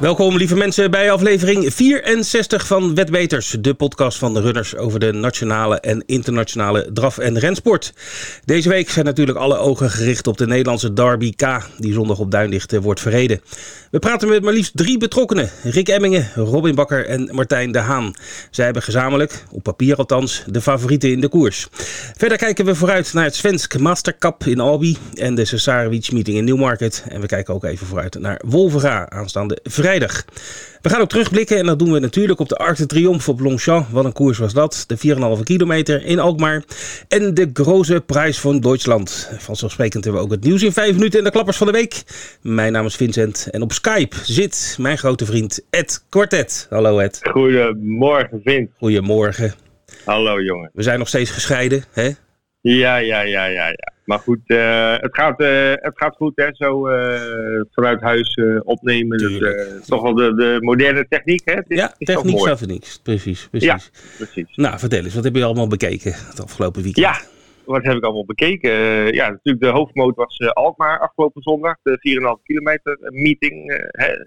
Welkom lieve mensen bij aflevering 64 van Wetbeters, de podcast van de runners over de nationale en internationale draf- en rensport. Deze week zijn natuurlijk alle ogen gericht op de Nederlandse Derby K, die zondag op Duinlicht eh, wordt verreden. We praten met maar liefst drie betrokkenen, Rick Emmingen, Robin Bakker en Martijn de Haan. Zij hebben gezamenlijk, op papier althans, de favorieten in de koers. Verder kijken we vooruit naar het Svensk Master Cup in Albi en de Cesarewitsch Meeting in Newmarket. En we kijken ook even vooruit naar Wolvera aanstaande vrijdag. We gaan ook terugblikken en dat doen we natuurlijk op de Arc de Triomphe op Longchamp. Wat een koers was dat. De 4,5 kilometer in Alkmaar. En de Grote Prijs van Duitsland. Vanzelfsprekend hebben we ook het nieuws in 5 minuten en de klappers van de week. Mijn naam is Vincent en op Skype zit mijn grote vriend Ed Quartet. Hallo Ed. Goedemorgen Vin. Goedemorgen. Hallo jongen. We zijn nog steeds gescheiden, hè? Ja, ja, ja, ja, ja. Maar goed, uh, het, gaat, uh, het gaat goed, hè? Zo uh, vanuit huis opnemen. Dus, toch wel de, de moderne techniek, hè? Het is, ja, is techniek voor niks. Precies, precies. Ja, precies. Nou, vertel eens, wat heb je allemaal bekeken het afgelopen weekend? Ja, wat heb ik allemaal bekeken? ja, natuurlijk de hoofdmoot was Alkmaar afgelopen zondag. De 4,5 kilometer meeting.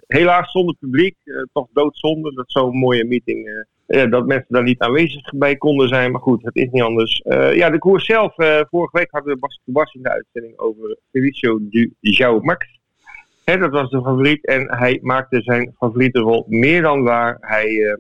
helaas zonder publiek. toch doodzonde dat zo'n mooie meeting dat mensen daar niet aanwezig bij konden zijn. Maar goed, het is niet anders. Ja, de koers zelf. Vorige week hadden we Bas Bas in de uitzending over Felicio du Max. Dat was de favoriet en hij maakte zijn favoriete rol meer dan waar. Hij,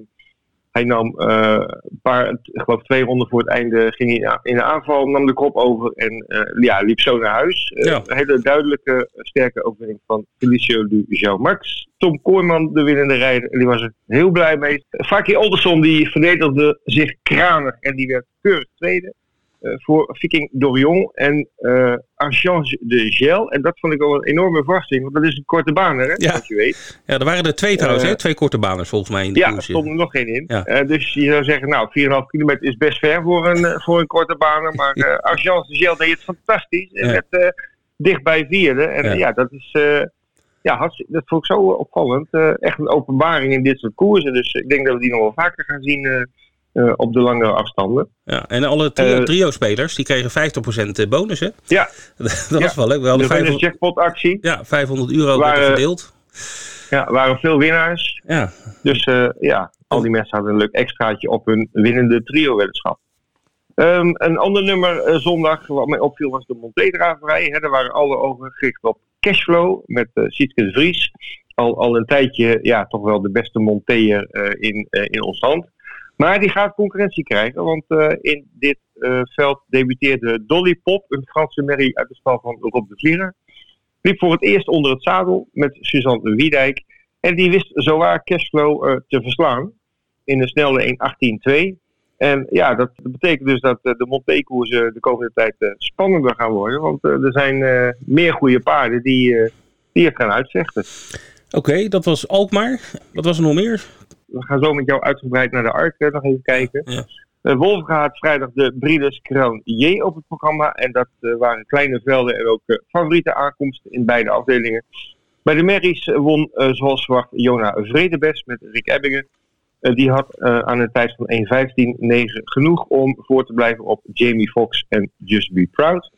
hij nam een paar, ik geloof twee ronden voor het einde, ging hij in de aanval, nam de kop over en ja, liep zo naar huis. Ja. Een hele duidelijke, sterke overwinning van Felicio du Max. Tom Kooijman de winnende rijder. En die was er heel blij mee. Faki Olderson die verdedigde zich kranig en die werd keurig tweede. Uh, voor Viking Dorion en uh, Archange de Gel. En dat vond ik wel een enorme verrassing, want dat is een korte baan, hè, ja. zoals je weet. Ja, er waren er twee trouwens, uh, hè? twee korte baners volgens mij in de Ja, er stond er nog geen in. Ja. dus je zou zeggen, nou, 4,5 kilometer is best ver voor een, voor een korte baan. Maar Archange de Gel deed het fantastisch en ja. werd dicht bij vierde. En ja, dat is ja, dat vond ik zo opvallend. Uh, echt een openbaring in dit soort koersen. Dus ik denk dat we die nog wel vaker gaan zien uh, uh, op de langere afstanden. Ja, en alle trio-spelers die kregen 50% bonus, hè? Ja. dat was ja. wel leuk. We de 500... jackpot-actie. Ja, 500 euro waren, verdeeld. Ja, waren veel winnaars. Ja. Dus ja, al die mensen hadden een leuk extraatje op hun winnende trio-weddenschap. Um, een ander nummer uh, zondag, wat mij opviel, was de Montedraverij. Daar waren alle ogen gericht op Cashflow met uh, Sietke de Vries. Al, al een tijdje ja, toch wel de beste monteer uh, in, in ons land. Maar die gaat concurrentie krijgen, want in dit veld debuteerde Dolly Pop, een Franse merrie uit de stal van Rob de Vlieger. Liep voor het eerst onder het zadel met Suzanne Wiedijk. En die wist zowaar Cashflow te verslaan in een snelle 1.18.2. En ja, dat betekent dus dat eh, de Montekoersen de komende tijd eh, spannender gaan worden. Want eh, er zijn meer goede paarden die, die het gaan uitvechten. Oké, dat was Alkmaar. Wat was er nog meer? We gaan zo met jou uitgebreid naar de Ark nog even kijken. Ja. Uh, vrijdag de Breeders Crown J op het programma. En dat waren kleine velden en ook favoriete aankomsten in beide afdelingen. Bij de Merries won zoals verwacht Jona Vredebest met Rick Ebbingen. Die had aan een tijd van 1.15.9 genoeg om voor te blijven op Jamie Foxx en Just Be Proud.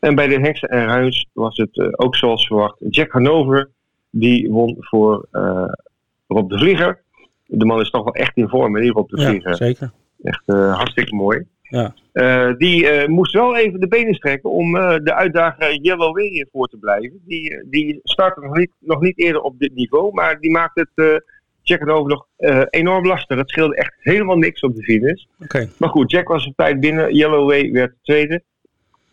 En bij de Heksen en Ruins was het ook zoals verwacht Jack Hanover. Die won voor Rob de Vlieger. De man is toch wel echt in vorm, hè, die Rob de Vlieger. Ja, zeker. Echt hartstikke mooi. Ja. die moest wel even de benen strekken om de uitdager Yellow Way voor te blijven. Die, die startte nog niet, nog niet eerder op dit niveau, maar die maakt het over nog enorm lastig. Het scheelde echt helemaal niks op de finish. Okay. Maar goed, Jack was op tijd binnen. Yellowway werd tweede.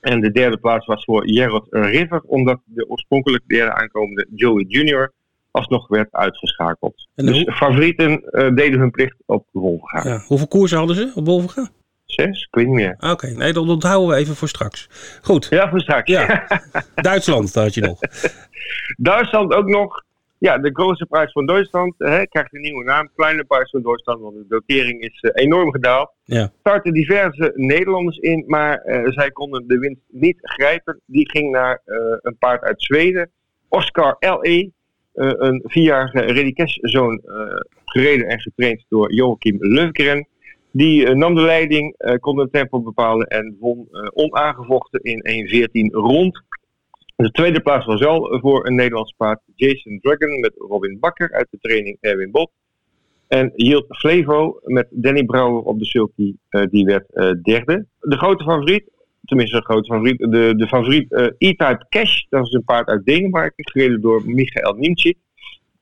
En de derde plaats was voor Gerard River, omdat de oorspronkelijk derde aankomende Joey Jr. alsnog werd uitgeschakeld. En dus favorieten uh, deden hun plicht op Wolverga. Ja. Hoeveel koersen hadden ze op Wolverga? Zes, ik weet niet meer. Oké, okay. nee, dat onthouden we even voor straks. Goed. Ja, voor straks. Ja. Duitsland had je nog. Duitsland ook nog. Ja, de grote prijs van Duitsland hè, krijgt een nieuwe naam. Kleine prijs van Duitsland, want de dotering is uh, enorm gedaald. Ja. Starten diverse Nederlanders in, maar uh, zij konden de winst niet grijpen. Die ging naar een paard uit Zweden. Oscar L.E., een vierjarige Redikesh-zoon, gereden en getraind door Joachim Löfgren. Die nam de leiding, kon het tempo bepalen en won onaangevochten in 1.14 rond. De tweede plaats was wel voor een Nederlands paard, Jason Dragon met Robin Bakker uit de training Erwin Bot. En Yield Flevo met Danny Brouwer op de sulky, die werd derde. De grote favoriet, tenminste de grote favoriet, de, de favoriet uh, E-Type Cash, dat is een paard uit Denemarken, gereden door Michael Niemczyk.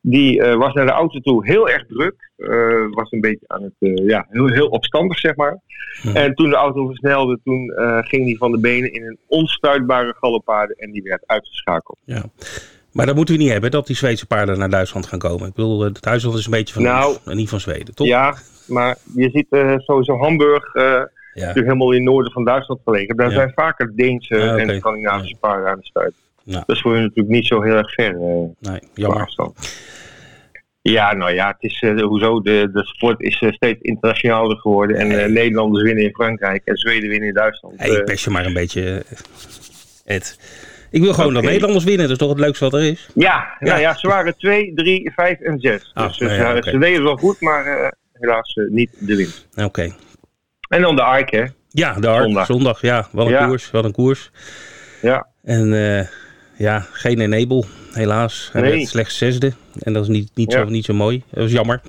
Die uh, was naar de auto toe heel erg druk. Uh, was een beetje aan het, uh, ja, heel, heel opstandig, zeg maar. Ja. En toen de auto versnelde, toen ging hij van de benen in een onstuitbare galoppade en die werd uitgeschakeld. Ja. Maar dat moeten we niet hebben, dat die Zweedse paarden naar Duitsland gaan komen. Ik bedoel, het Duitsland is een beetje van nou, ons en niet van Zweden, toch? Ja, maar je ziet sowieso Hamburg, ja. natuurlijk helemaal in het noorden van Duitsland gelegen. Daar ja. zijn vaker Deense ah, okay. en Scandinavische paarden aan de stuit. Nou. Dat is voor hun natuurlijk niet zo heel erg ver. nee, jammer. Afstand. Ja, nou ja, het is uh, hoezo. De, de sport is uh, steeds internationaler geworden. En uh, Nederlanders winnen in Frankrijk en Zweden winnen in Duitsland. Hey, ik pest je maar een beetje, Ed. Ik wil gewoon okay. dat Nederlanders winnen. Dat is toch het leukste wat er is? Ja, ja. Nou ja ze waren 2, 3, 5 en 6. Ah, dus nee, ja, okay. ze deden wel goed, maar helaas niet de winst. Oké. Okay. En dan de ARK, hè? Ja, de ARK. Zondag. Zondag, ja. Wat een ja. koers. Wat een koers. Ja. En ja, geen enable, helaas. Hij Nee. werd slechts zesde. En dat is niet, niet, Ja. zo, niet zo mooi. Dat was jammer.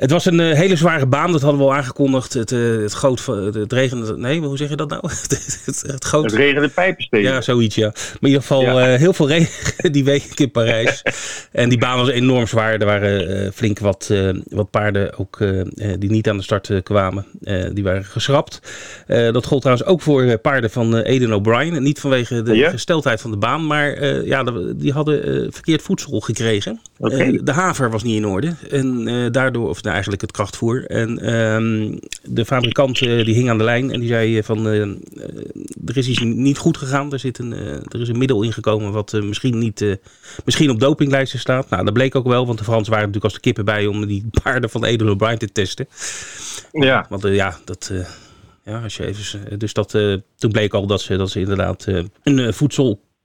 Het was een eh, hele zware baan, dat hadden we al aangekondigd. Het, eh, het, goot, van- het regende. Nee, hoe zeg je dat nou? het, het, het goot. Het regende pijpensteken. Ja, zoiets, ja. Maar in ieder geval Ja. eh, heel veel regen die week in Parijs. en die baan was enorm zwaar. Er waren flink wat, wat paarden ook die niet aan de start kwamen. Die waren geschrapt. Dat gold trouwens ook voor paarden van Eden O'Brien. En Niet vanwege de Ja. gesteldheid van de baan, maar ja, die hadden verkeerd voedsel gekregen. De haver was niet in orde. En daardoor, of nou, eigenlijk het krachtvoer. En ehm, de fabrikant eh, die hing aan de lijn en die zei eh, van eh, er is iets niet goed gegaan. Er, zit een, er is een middel ingekomen wat misschien niet misschien op dopinglijsten staat. Nou, dat bleek ook wel, want de Fransen waren natuurlijk als de kippen bij om die paarden van Eden O'Brien te testen. Ja. Want ja, dat. ja, als je even, dus dat, toen bleek al dat ze, dat ze inderdaad een eh,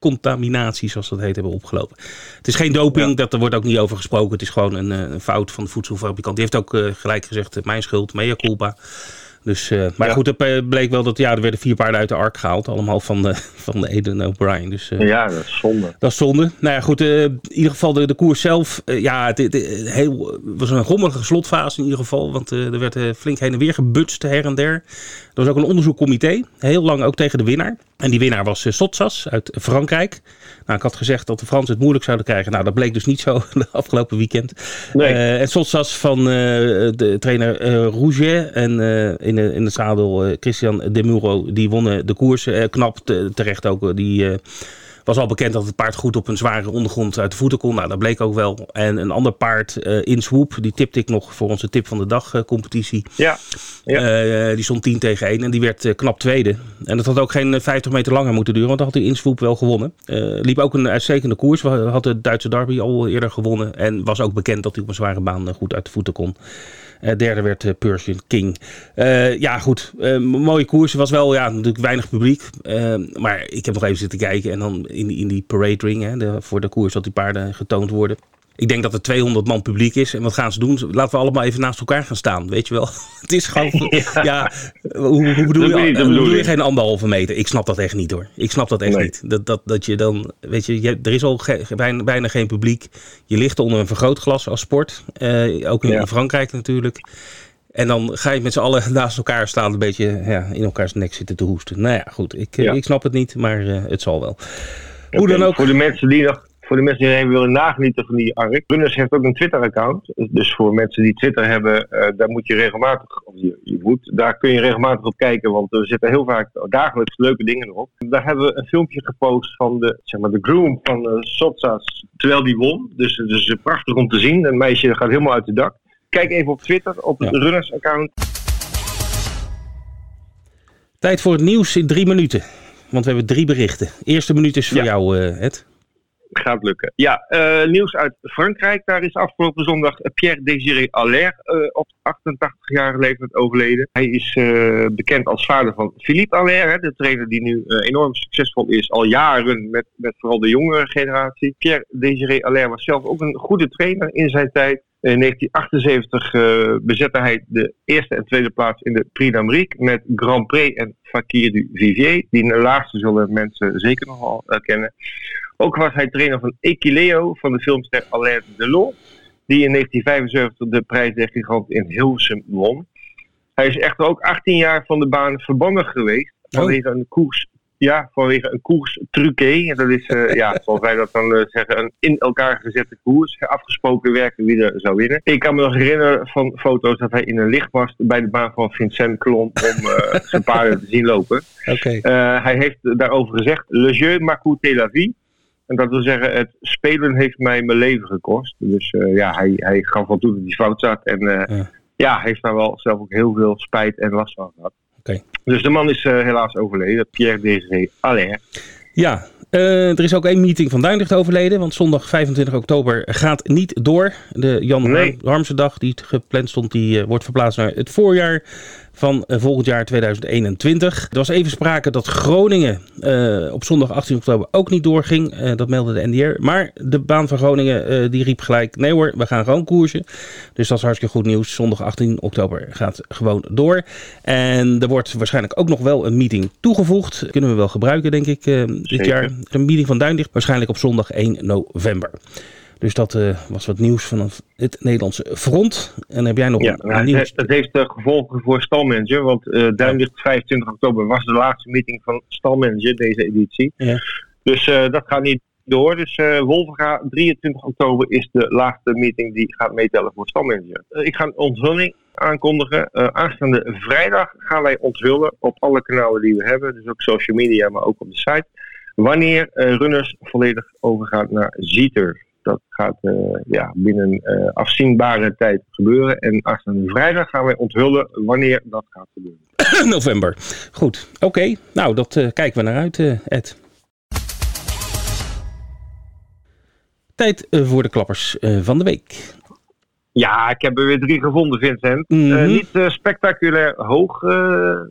voedselcontaminatie, zoals dat heet, hebben opgelopen. Het is geen doping, Ja. dat, er wordt ook niet over gesproken. Het is gewoon een, eh, een fout van de voedselfabrikant. Die heeft ook eh, gelijk gezegd, eh, mijn schuld, mea culpa. Dus, maar Ja. goed, het bleek wel dat ja, er werden vier paarden uit de ark gehaald. Allemaal van de, van de Eden O'Brien. Dus ja, dat is zonde. dat is zonde. Nou ja, goed. in ieder geval de, de koers zelf. ja, het, het, het heel, was een rommelige slotfase in ieder geval. Want er werd flink heen en weer gebutst her en der. Er was ook een onderzoekcomité. Heel lang ook tegen de winnaar. En die winnaar was eh, Sotsas uit Frankrijk. Nou, ik had gezegd dat de Fransen het moeilijk zouden krijgen. Nou, dat bleek dus niet zo de afgelopen weekend. Nee. Eh, en Sotsas van eh, de trainer eh Rouget en in, de, in het zadel Christian De Muro, die wonnen de koers. knap te- terecht ook. Die was al bekend dat het paard goed op een zware ondergrond uit de voeten kon. Nou, dat bleek ook wel. En een ander paard eh, in Swoop, die tipte ik nog voor onze tip van de dag eh, competitie. Ja. Ja. Eh, die stond 10 tegen 1 en die werd knap tweede. En dat had ook geen eh, 50 meter langer moeten duren, want dan had hij in Swoop wel gewonnen. Liep ook een uitstekende koers. We had de Duitse derby al eerder gewonnen. En was ook bekend dat hij op een zware baan goed uit de voeten kon. Eh, derde werd eh, Persian King. Eh, ja, goed. Mooie koers. Er was wel ja, natuurlijk weinig publiek. Maar ik heb nog even zitten kijken. En dan in, in die parade ring, hè, voor de koers, dat die paarden getoond worden. Ik denk dat er 200 man publiek is. En wat gaan ze doen? Laten we allemaal even naast elkaar gaan staan. Weet je wel? Het is gewoon. ja. hoe, hoe bedoel je? hoe bedoel je geen anderhalve meter? Ik snap dat echt niet hoor. Ik snap dat echt Nee. niet. Dat, dat, dat je dan. Weet je, je- er is al ge- bijna, bijna geen publiek. Je ligt onder een vergrootglas als sport. Eh, ook in, Ja. in Frankrijk natuurlijk. En dan ga je met z'n allen naast elkaar staan, een beetje ja, in elkaars nek zitten te hoesten. Nou ja, goed. Ik, eh, Ja. ik snap het niet, maar eh, het zal wel. Hoe dan ook. Voor de mensen die nog. Voor de mensen die even willen nagenieten van die Ark. Runners heeft ook een Twitter-account. Dus voor mensen die Twitter hebben, eh, daar moet je regelmatig, of je, je moet, daar kun je regelmatig op kijken. Want er zitten heel vaak dagelijks leuke dingen erop. Daar hebben we een filmpje gepost van de, zeg maar, de groom van eh Sotsas, terwijl die won. Dus het is eh, prachtig om te zien. Een meisje gaat helemaal uit de dak. Kijk even op Twitter, op het Ja. Runners-account. Tijd voor het nieuws in drie minuten. Want we hebben drie berichten. Eerste minuut is voor Ja. jou, Ed. Gaat lukken. Ja, eh, nieuws uit Frankrijk. Daar is afgelopen zondag Pierre Désiré Allaire eh, op 88-jarige leeftijd overleden. Hij is eh, bekend als vader van Philippe Allaire, de trainer die nu enorm succesvol is al jaren met, met vooral de jongere generatie. Pierre Désiré Allaire was zelf ook een goede trainer in zijn tijd. In 1978 eh, bezette hij de eerste en tweede plaats in de Prix d'Amérique met Grand Prix en Fakir du Vivier. Die laatste zullen mensen zeker nog wel eh, kennen. Ook was hij trainer van Equileo van de filmster Alain Delon, die in 1975 de prijs der giganten in Hilversum won. Hij is echter ook 18 jaar van de baan verbannen geweest vanwege een koers ja, vanwege een koers truqué. Dat is, uh, ja, zoals wij dat dan uh, zeggen, een in elkaar gezette koers. Afgesproken werken wie er zou winnen. Ik kan me nog herinneren van foto's dat hij in een lichtmast bij de baan van Vincent klom om uh, zijn paarden te zien lopen. Okay. hij heeft daarover gezegd, le jeu m'a coûté la vie. En dat wil zeggen, het spelen heeft mij mijn leven gekost. Dus ja, hij, hij gaf wel toe dat hij fout zat. En ja. ja, heeft daar wel zelf ook heel veel spijt en last van gehad. Okay. Dus de man is uh, helaas overleden, Pierre Desiré Allaire. Ja, uh, er is ook één meeting van Duinlicht overleden, want zondag 25 oktober gaat niet door. De Jan Nee. Harmse dag die gepland stond, die uh, wordt verplaatst naar het voorjaar van uh, volgend jaar 2021. Er was even sprake dat Groningen uh, op zondag 18 oktober ook niet doorging. Uh, dat meldde de NDR. Maar de baan van Groningen die riep gelijk: nee hoor, we gaan gewoon koersen. Dus dat is hartstikke goed nieuws. Zondag 18 oktober gaat gewoon door. En er wordt waarschijnlijk ook nog wel een meeting toegevoegd. Kunnen we wel gebruiken, denk ik, dit Zeker. jaar. Een meeting van Duindicht, waarschijnlijk op zondag 1 november. Dus dat uh, was wat nieuws van het Nederlandse front. En heb jij nog ja, een, nieuws. Het heeft uh, gevolgen voor Stalmanager. Want uh, Duinlicht 25 oktober was de laatste meeting van Stalmanager, deze editie. Ja. Dus dat gaat niet door. Dus Wolvenga 23 oktober is de laatste meeting die gaat meetellen voor Stalmanager. ik ga een onthulling aankondigen. aanstaande vrijdag gaan wij onthullen op alle kanalen die we hebben. Dus ook social media, maar ook op de site. Wanneer runners volledig overgaan naar Zieter dat gaat uh, ja, binnen uh, afzienbare tijd gebeuren. En aanstaande vrijdag gaan wij onthullen wanneer dat gaat gebeuren. November. Goed, oké. Okay. Nou, dat uh, kijken we naar uit, Ed. Tijd voor de klappers van de week. Ja, ik heb er weer drie gevonden, Vincent. Mm -hmm. niet spectaculair hoog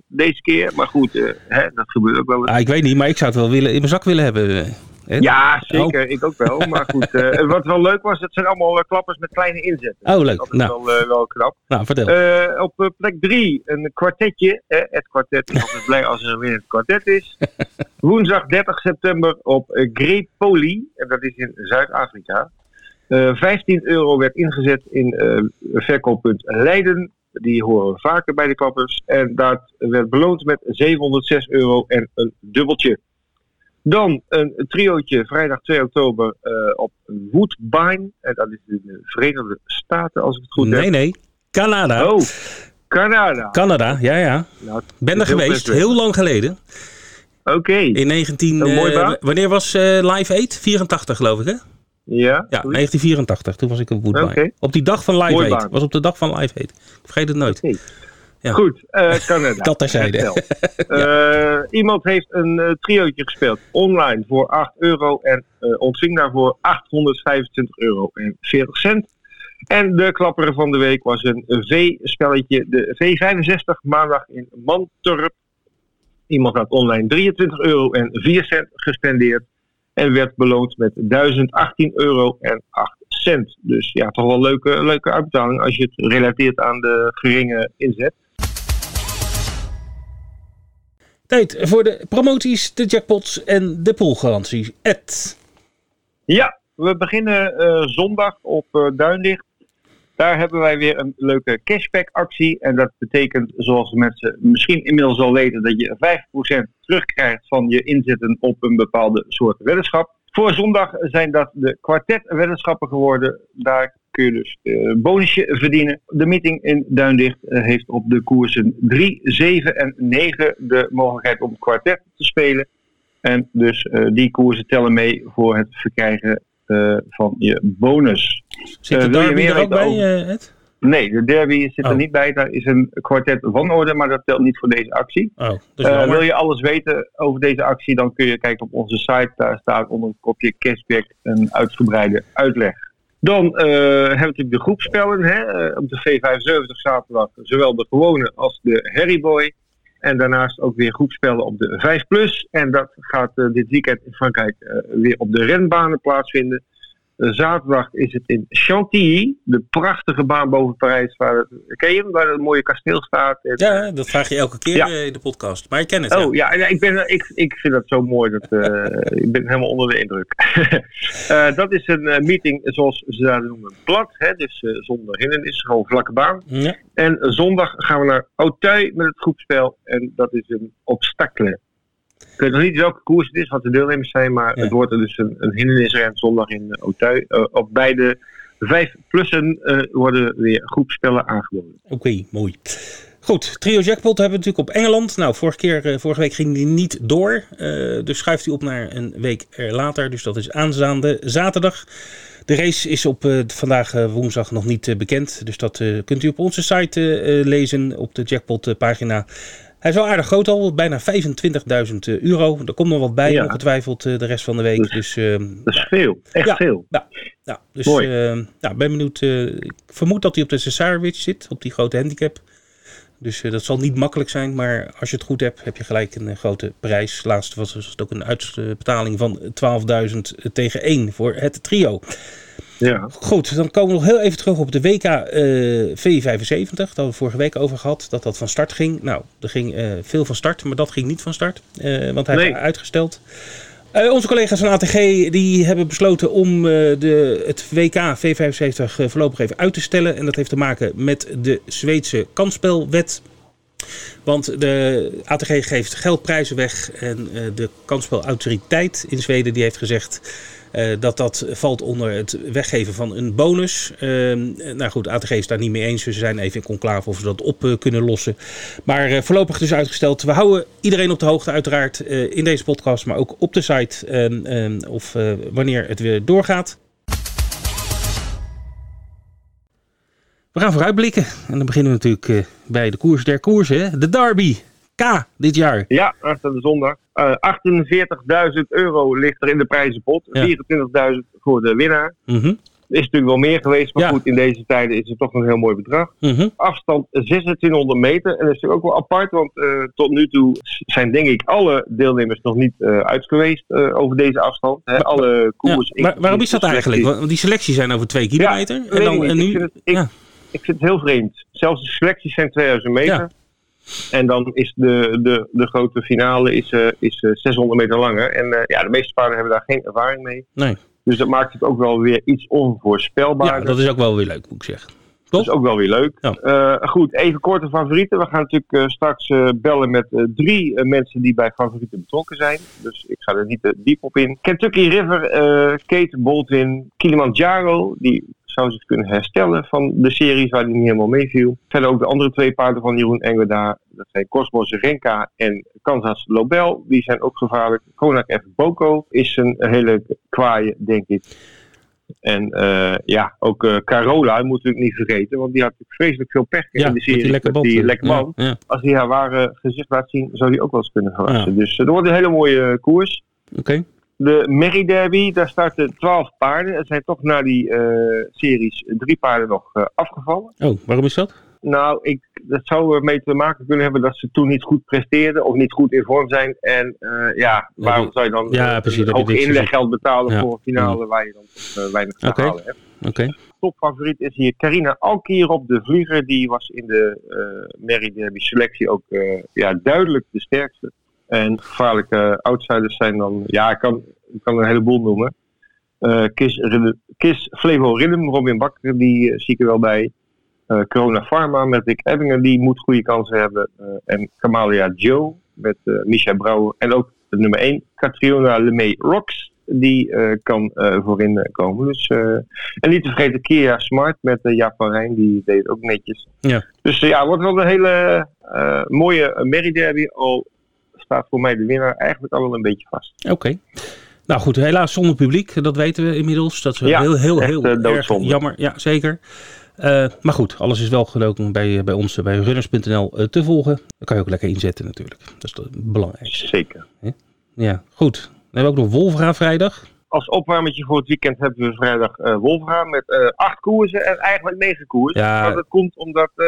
deze keer, maar goed, hè, dat gebeurt ook wel eens. Ah, ik weet niet, maar ik zou het wel willen, in mijn zak willen hebben. Ja, zeker. Oh. Ik ook wel. Maar goed, uh, wat wel leuk was, het zijn allemaal uh, klappers met kleine inzetten. Oh, leuk. Dat is nou. wel, uh, wel knap. Nou, vertel. op plek drie een kwartetje. het kwartet is altijd blij als er weer een kwartet is. Woensdag 30 september op Grepoli. En dat is in Zuid-Afrika. 15 euro werd ingezet in verkooppunt Leiden. Die horen vaker bij de klappers. En dat werd beloond met 706 euro en een dubbeltje. Dan een triootje vrijdag 2 oktober uh, op Woodbine. En dat is in de Verenigde Staten, als ik het goed nee, heb. Nee, nee. Canada. Oh, Canada. Canada, ja, ja. Nou, ben er geweest, heel lang geleden. Oké. Okay. In 19... Een mooi uh, wanneer was uh, Live 8? 84 geloof ik, hè? Ja, ja 1984. Toen was ik op Woodbine. Okay. Op die dag van Live 8. Was op de dag van Live 8. Ik vergeet het nooit. Okay. Ja. Goed, uh, Canada. Dat terzijde. ja. uh, iemand heeft een uh, triootje gespeeld online voor 8 euro en ontving daarvoor 825 euro en 40 cent. En de klapper van de week was een V-spelletje, de V65 maandag in Mantorp. Iemand had online 23 euro en 4 cent gespendeerd en werd beloond met 1018 euro en 8 cent. Dus ja, toch wel een leuke, leuke uitbetaling als je het relateert aan de geringe inzet. Tijd voor de promoties, de jackpots en de poolgarantie. Ed. Ja, we beginnen uh, zondag op uh, Duinlicht. Daar hebben wij weer een leuke cashback actie. En dat betekent, zoals mensen misschien inmiddels al weten, dat je 5% terugkrijgt van je inzetten op een bepaalde soort weddenschap. Voor zondag zijn dat de kwartet weddenschappen geworden. Daar kun je dus een uh, bonusje verdienen. De meeting in Duindicht uh, heeft op de koersen 3, 7 en 9 de mogelijkheid om kwartet te spelen. En dus uh, die koersen tellen mee voor het verkrijgen van je bonus. Zit de derby er ook bij. Ed? Nee, de derby zit er Oh. niet bij. Daar is een kwartet van orde, maar dat telt niet voor deze actie. Oh, Uh, wil je alles weten over deze actie, dan kun je kijken op onze site. Daar staat onder het kopje cashback een uitgebreide uitleg. Dan eh, hebben we natuurlijk de groepspellen. Hè? eh, op de V75 zaterdag zowel de gewone als de Harryboy. En daarnaast ook weer groepspellen op de 5 Plus. En dat gaat eh, dit weekend in Frankrijk weer op de renbanen plaatsvinden. Zaterdag is het in Chantilly, de prachtige baan boven Parijs. Waar, ken je hem? Waar het mooie kasteel staat. ja, dat vraag je elke keer in de podcast. Maar je kent het. Oh ja, ik, ben, ik, ik vind dat zo mooi. Dat, ik ben helemaal onder de indruk. dat is een meeting zoals ze dat noemen, plat. Hè, dus zonder hindernis, gewoon vlakke baan. Ja. En zondag gaan we naar Auteuil met het groepspel. En dat is een obstacle. Ik weet nog niet welke koers het is, wat de deelnemers zijn, maar het wordt er dus een, een hindernisren zondag in uh, Auteuil. Uh, op beide vijf plussen uh, worden weer groepspellen aangeboden. Oké, mooi. Goed, Trio Jackpot hebben we natuurlijk op Engeland. Nou, vorige, keer, vorige week ging die niet door. dus schuift hij op naar een week later. Dus dat is aanstaande zaterdag. De race is op vandaag woensdag nog niet bekend. Dus dat kunt u op onze site lezen op de Jackpot pagina. Hij is wel aardig groot al, bijna 25.000 euro. Er komt nog wat bij, ja. ongetwijfeld, de rest van de week. Dus, uh, dat is veel, echt ja, veel. Ja, ja dus nou, ben benieuwd. Ik vermoed dat hij op de Cesarewitch zit, op die grote handicap. Dus dat zal niet makkelijk zijn, maar als je het goed hebt, heb je gelijk een grote prijs. Laatst was het ook een uitbetaling van 12.000 tegen 1 voor het trio. Ja. Goed, dan komen we nog heel even terug op de WK uh, V75. Dat hadden we vorige week over gehad, dat dat van start ging. Nou, er ging uh, veel van start, maar dat ging niet van start, uh, want hij nee. heeft uitgesteld. Uh, onze collega's van ATG die hebben besloten om de, het WK V75 voorlopig even uit te stellen. En dat heeft te maken met de Zweedse kansspelwet. Want de ATG geeft geldprijzen weg en de kansspelautoriteit in Zweden die heeft gezegd... Uh, dat dat valt onder het weggeven van een bonus. Uh, nou goed, ATG is daar niet mee eens. Ze zijn even in conclave of ze dat op uh, kunnen lossen. Maar uh, voorlopig dus uitgesteld. We houden iedereen op de hoogte uiteraard in deze podcast, maar ook op de site ehm, of wanneer het weer doorgaat. We gaan vooruitblikken. En dan beginnen we natuurlijk bij de koers der koersen. De Derby. K dit jaar. Ja, aanstaande zondag. Uh, 48.000 euro ligt er in de prijzenpot. Ja. 24.000 voor de winnaar. Mm -hmm. Is natuurlijk wel meer geweest, maar ja. goed, in deze tijden is het toch een heel mooi bedrag. Mm -hmm. Afstand 2600 meter. En dat is natuurlijk ook wel apart, want uh, tot nu toe zijn denk ik alle deelnemers nog niet uh, uit geweest uh, over deze afstand. Hè, maar, alle koers. Ja, maar waarom is dat eigenlijk? Want die selecties zijn over 2 kilometer. en, dan, en nu, ik, vind het, ik, ik vind het heel vreemd. Zelfs de selecties zijn 2000 meter. En dan is de, de, de grote finale is, uh, is uh, 600 meter langer. En uh, ja, de meeste paarden hebben daar geen ervaring mee. Nee. Dus dat maakt het ook wel weer iets onvoorspelbaar. Ja, dat is ook wel weer leuk, moet ik zeggen. Toch? Dat is ook wel weer leuk. Ja. goed, even korte favorieten. We gaan natuurlijk straks bellen met drie mensen die bij favorieten betrokken zijn. Dus ik ga er niet diep op in. Kentucky River, Kate Baldwin, Kilimanjaro, die zou zich kunnen herstellen van de series waar hij niet helemaal meeviel. Verder ook de andere twee paarden van Jeroen Engeda. Dat zijn Cosmos Renka en Kansas Lobel. Die zijn ook gevaarlijk. Konak F. Boko is een hele kwaaie, denk ik. En uh, ja, ook uh, Carola moet natuurlijk niet vergeten, want die had vreselijk veel pech ja, in de serie. Die lekker die lekker man. Ja, ja. Als hij haar ware gezicht laat zien, zou hij ook wel eens kunnen verrassen. Dus uh, er wordt een hele mooie koers. Oké. Okay. De Merry Derby, daar starten 12 paarden. Er zijn toch na die uh, series drie paarden nog uh, afgevallen. Oh, waarom is dat? Nou, ik, dat zou ermee te maken kunnen hebben dat ze toen niet goed presteerden of niet goed in vorm zijn. En uh, ja, waarom zou je dan ja, precies, hoog inleggeld betalen ja. voor een finale waar je dan toch, weinig te okay. halen hebt? Okay. Topfavoriet is hier Carina Alkierop, de vlieger. Die was in de Merry Derby selectie ook ja, duidelijk de sterkste. En gevaarlijke outsiders zijn dan, ja, ik kan, ik kan een heleboel noemen. Uh, Kiss, Kiss Flevo Rhythm, Robin Bakker, die uh, zie ik er wel bij. Uh, Corona Pharma met Rick Ebbingen, die moet goede kansen hebben. en Kamalia Joe met Micha Brouwer. En ook de nummer 1, Catriona Lemay Rocks, die kan voorin komen. Dus, en niet te vergeten Kia Smart met Jaap van Rijn, die deed ook netjes. Ja. Dus ja, wordt wel een hele mooie Merry Derby. Al staat voor mij de winnaar eigenlijk al wel een beetje vast. Oké. Okay. Nou goed, helaas zonder publiek, dat weten we inmiddels. Dat is ja, heel, heel, echt, heel uh, erg jammer. Ja, zeker. Uh, maar goed, alles is wel gelukt bij, bij ons, bij runners.nl uh, te volgen. Dat kan je ook lekker inzetten natuurlijk. Dat is het belangrijkste. Zeker. Ja, goed. Dan hebben we ook nog Wolfra vrijdag. Als opwarmetje voor het weekend hebben we vrijdag uh, met uh, acht koersen en eigenlijk negen koersen. Ja. Maar dat komt omdat, uh,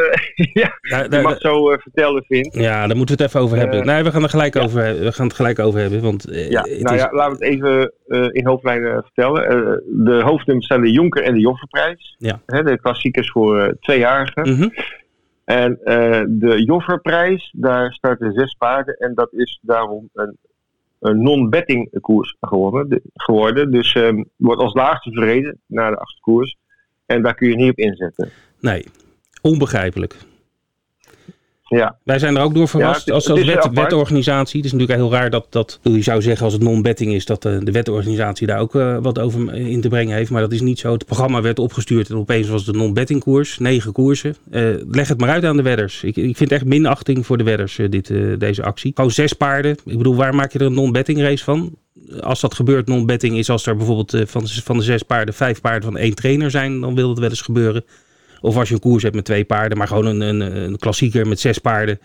ja, mag zo vertellen, vindt. Ja, daar moeten we het even over hebben. nee, we gaan, er gelijk over, we gaan het gelijk over hebben. Want, ja, nou is... ja, laten we het even in hoofdlijnen vertellen. de hoofdnummers zijn de Jonker en de Jofferprijs. Ja. Hè, de klassiekers voor tweejarigen. Mm -hmm. En de Jofferprijs, daar starten zes paarden en dat is daarom een non-betting koers geworden. geworden. Dus um, wordt als laagste verreden naar de achtste koers. En daar kun je niet op inzetten. Nee, onbegrijpelijk. Ja. Wij zijn er ook door verrast als, als wet, wetorganisatie. Het is natuurlijk heel raar dat, dat je zou zeggen als het non-betting is, dat de, eh, de wetorganisatie daar ook uh, wat over in te brengen heeft. Maar dat is niet zo. Het programma werd opgestuurd en opeens was het een non-betting koers. Negen koersen. Uh, leg het maar uit aan de wedders. Ik, ik vind echt minachting voor de wedders, uh, dit, deze actie. Gewoon zes paarden. Ik bedoel, waar maak je er een non-betting race van? Als dat gebeurt, non-betting is als er bijvoorbeeld van, van de zes paarden vijf paarden van één trainer zijn, dan wil het wel eens gebeuren. Of als je een koers hebt met twee paarden, maar gewoon een, een, een klassieker met zes paarden.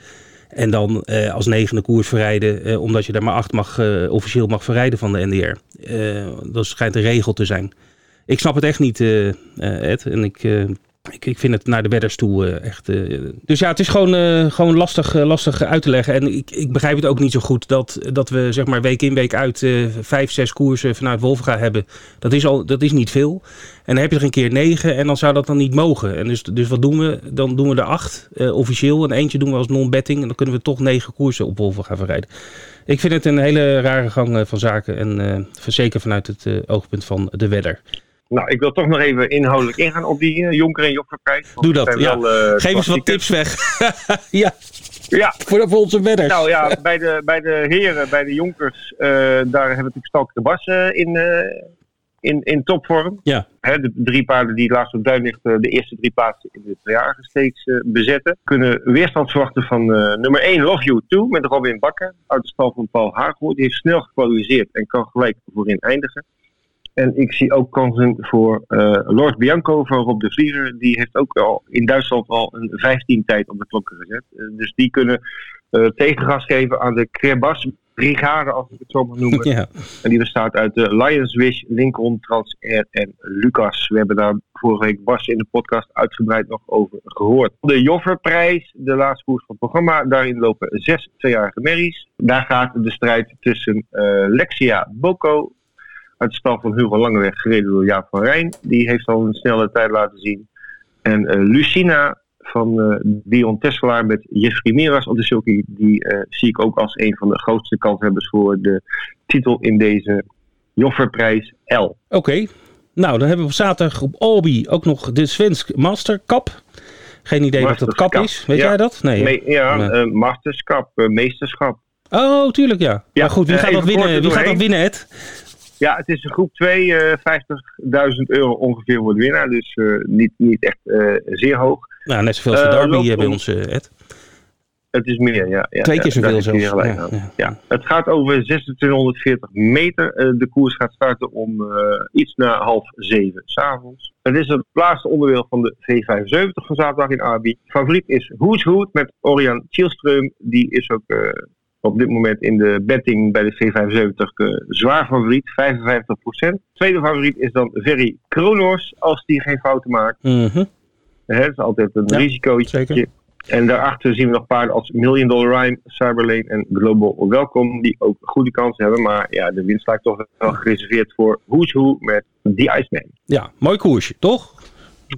En dan eh, als negende koers verrijden, eh, omdat je daar maar acht mag, uh, officieel mag verrijden van de NDR. dat schijnt een regel te zijn. Ik snap het echt niet, Ed. En ik ik, ik vind het naar de wedders toe uh, echt. Uh, dus ja, het is gewoon, uh, gewoon lastig, lastig uit te leggen. En ik, ik begrijp het ook niet zo goed dat, dat we zeg maar week in week uit vijf, zes koersen vanuit Wolfga hebben. Dat is, al, dat is niet veel. En dan heb je er een keer negen en dan zou dat dan niet mogen. En dus, dus wat doen we? Dan doen we er acht officieel. En eentje doen we als non-betting. En dan kunnen we toch negen koersen op Wolfga verrijden. Ik vind het een hele rare gang van zaken. En zeker vanuit het oogpunt van de wedder. Nou, ik wil toch nog even inhoudelijk ingaan op die uh, Jonker en Jofferprijs. Doe dat, ja. Wel, uh, Geef eens wat tips weg. ja. ja. Voor, voor onze wedders. Nou ja, bij de, bij de heren, bij de Jonkers, uh, daar hebben we natuurlijk Stalk de Bas in, in, in topvorm. Ja. Hè, de drie paarden die laatst op Duin ligt, de eerste drie plaatsen in de tweejarige steeds bezetten. Kunnen weerstand verwachten van nummer 1 Love You 2 met Robin Bakker uit de stal van Paul Hagel. Die heeft snel gekwalificeerd en kan gelijk voorin eindigen. En ik zie ook kansen voor uh, Lord Bianco van Rob de Vlieger. Die heeft ook al in Duitsland al een 15 tijd op de klokken gezet. Uh, dus die kunnen uh, tegengas geven aan de Krebas brigade, als ik het zo mag noemen. Ja. En die bestaat uit de Lions Wish, Lincoln, Transair en Lucas. We hebben daar vorige week Bas in de podcast uitgebreid nog over gehoord. De Jofferprijs, de laatste koers van het programma. Daarin lopen zes tweejarige merries. Daar gaat de strijd tussen Lexia Boko uit de stal van Hugo Langeweg, gereden door Jaap van Rijn. Die heeft al een snelle tijd laten zien. En uh, Lucina van uh, Dion Tesselaar met Jeffrey Miras op de sulky, die uh, zie ik ook als een van de grootste kanshebbers voor de titel in deze Jofferprijs L. Oké, nou dan hebben we op zaterdag op Albi ook nog de Svensk Master Cup. Geen idee wat dat kap is. Weet jij dat? Nee. Me ja, nee. Masters Cup, meesterschap. Oh, tuurlijk ja. ja maar goed, wie gaat dat winnen? Wie gaat dat winnen, Ed? Ja, het is een groep 2, uh, 50.000 euro ongeveer voor de winnaar. Dus uh, niet, niet echt uh, zeer hoog. Nou, net zoveel als de Derby bij ons, Ed. Het is meer, ja. ja Twee keer zoveel zelfs. Ja, ja. ja, Het gaat over 2640 meter. de koers gaat starten om iets na half zeven s'avonds. Het is het laatste onderdeel van de V75 van zaterdag in Abi. Favoriet is Who's Hoed met Orian Chielström. Die is ook op dit moment in de betting bij de C75 uh, eh, zwaar favoriet, 55%. Tweede favoriet is dan Ferry Kronos, als die geen fouten maakt. Mm -hmm. dat is altijd een ja, risicootje. Zeker. En daarachter zien we nog paarden als Million Dollar Rhyme, Cyberlane en Global Welcome, die ook goede kansen hebben. Maar ja, de winst lijkt toch wel gereserveerd voor Who's Who met The Iceman. Ja, mooi koersje, toch?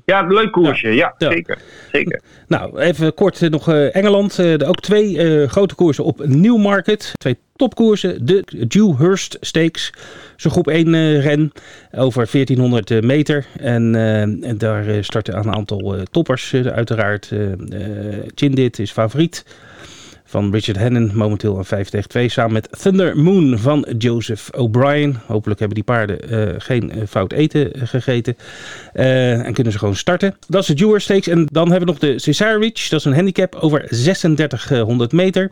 Ja, een leuk koersje. Ja, zeker. zeker. Nou, even kort eh, nog uh, Engeland. Uh, ook twee uh, grote koersen op Newmarket. Twee topkoersen. De Dewhurst Stakes. Zo'n groep 1 ren over 1400 meter. En, en daar starten een aantal toppers uiteraard. Chindit is favoriet van Richard Hannon. Momenteel een 5 tegen 2 samen met Thunder Moon van Joseph O'Brien. Hopelijk hebben die paarden uh, geen uh, fout eten uh, gegeten. en kunnen ze gewoon starten. Dat is de Dewar Stakes. En dan hebben we nog de Cesarewitch. Dat is een handicap over 3600 meter.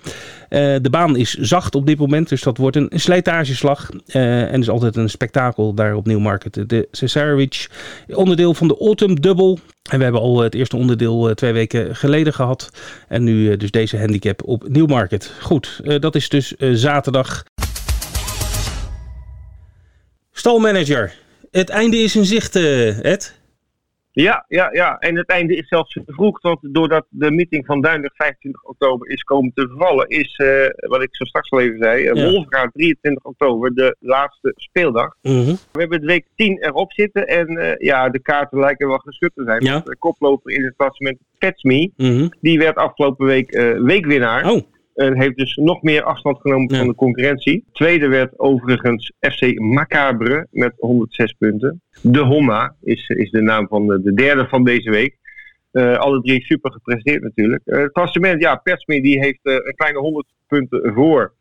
de baan is zacht op dit moment. Dus dat wordt een slijtageslag. en is altijd een spektakel daar op Newmarket. De Cesarewitch. Onderdeel van de Autumn Double. En we hebben al het eerste onderdeel twee weken geleden gehad. En nu dus deze handicap op Newmarket. Goed, dat is dus zaterdag. Stalmanager, het einde is in zicht, Ed. Ja, ja, ja. En het einde is zelfs te vroeg. Want doordat de meeting van Duindelijk 25 oktober is komen te vervallen, is, uh, wat ik zo straks al even zei, uh, ja. Wolfga 23 oktober, de laatste speeldag. Mm -hmm. We hebben de week 10 erop zitten. En uh, ja, de kaarten lijken wel geschud te zijn. Ja. De koploper in het klassement Petsme, mm -hmm. die werd afgelopen week weekwinnaar. Oh. En heeft dus nog meer afstand genomen Ja. van de concurrentie. Tweede werd overigens FC Macabre met 106 punten. De Homma is, is de naam van de, de derde van deze week. Eh, alle drie super gepresteerd natuurlijk. Eh, het klassement, ja, Persme die heeft eh, een kleine 100 punten voor.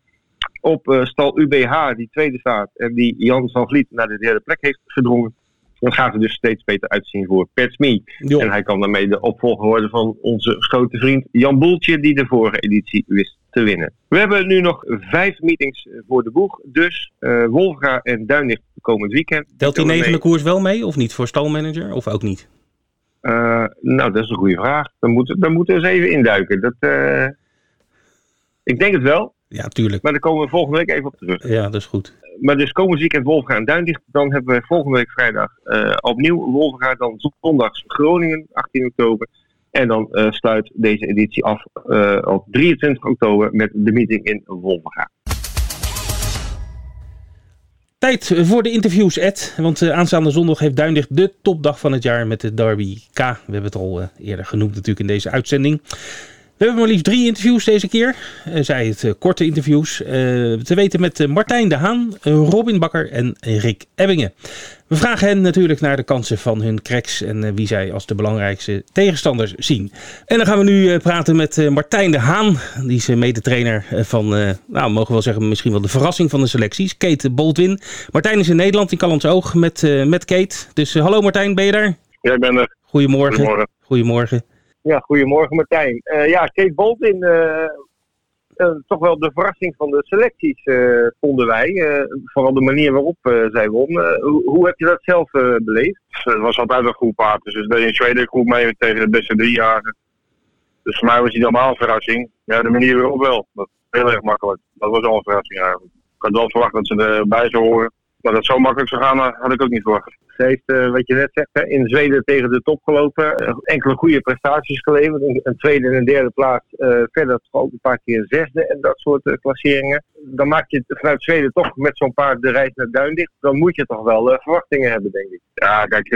Op eh, stal UBH, die tweede staat. En die Jan van Vliet naar de derde plek heeft gedrongen. Dan gaat het dus steeds beter uitzien voor Persme. Jo. En hij kan daarmee de opvolger worden van onze grote vriend Jan Boeltje, die de vorige editie wist te winnen. We hebben nu nog vijf meetings voor de boeg. Dus uh, Wolfga en Duinlicht komend weekend. Telt die negende koers wel mee of niet voor stalmanager of ook niet? Uh, nou, dat is een goede vraag. Dan moeten, dan moeten we eens even induiken. Dat, uh, ik denk het wel, Ja, tuurlijk. maar daar komen we volgende week even op terug. Ja, dat is goed. Maar dus komend weekend Wolfga en Duinlicht. Dan hebben we volgende week vrijdag uh, opnieuw Wolfga. Dan zondags Groningen, 18 oktober. En dan uh, sluit deze editie af uh, op 23 oktober met de meeting in Wolvenga. Tijd voor de interviews, Ed. Want uh, aanstaande zondag heeft Duinlicht de topdag van het jaar met de Derby K. We hebben het al eerder genoemd natuurlijk in deze uitzending. We hebben maar liefst drie interviews deze keer. Zij het korte interviews. Te weten met Martijn de Haan, Robin Bakker en Rick Ebbingen. We vragen hen natuurlijk naar de kansen van hun cracks en wie zij als de belangrijkste tegenstanders zien. En dan gaan we nu praten met Martijn de Haan. Die is medetrainer van, nou mogen we wel zeggen, misschien wel de verrassing van de selecties. Kate Boltwin. Martijn is in Nederland, in Callans Oog, met, met Kate. Dus hallo Martijn, ben je daar? Ja, ik ben er. Goedemorgen. Goedemorgen. Goedemorgen. Ja, goedemorgen Martijn. Uh, ja, Kate uh, toch wel de verrassing van de selecties vonden wij. vooral de manier waarop zij won. Hoe, hoe, heb je dat zelf beleefd? Het was altijd een goed paard. Dus deed in Zweden goed mee tegen de beste drie jaren. Dus voor mij was hij helemaal een verrassing. Ja, de manier waarop wel. Dat heel erg makkelijk. Dat was al een verrassing eigenlijk. Ik had wel verwacht dat ze erbij zou horen. Maar dat het zo makkelijk zou gaan, had ik ook niet verwacht. Ze heeft, uh, wat je net zegt, hè, in Zweden tegen de top gelopen. Uh, enkele goede prestaties geleverd. Een, een, tweede en een derde plaats. Uh, verder toch ook een paar keer een zesde en dat soort klasseringen. Dan maak je vanuit Zweden toch met zo'n paard de reis naar Duindicht. Dan moet je toch wel verwachtingen hebben, denk ik. Ja, kijk,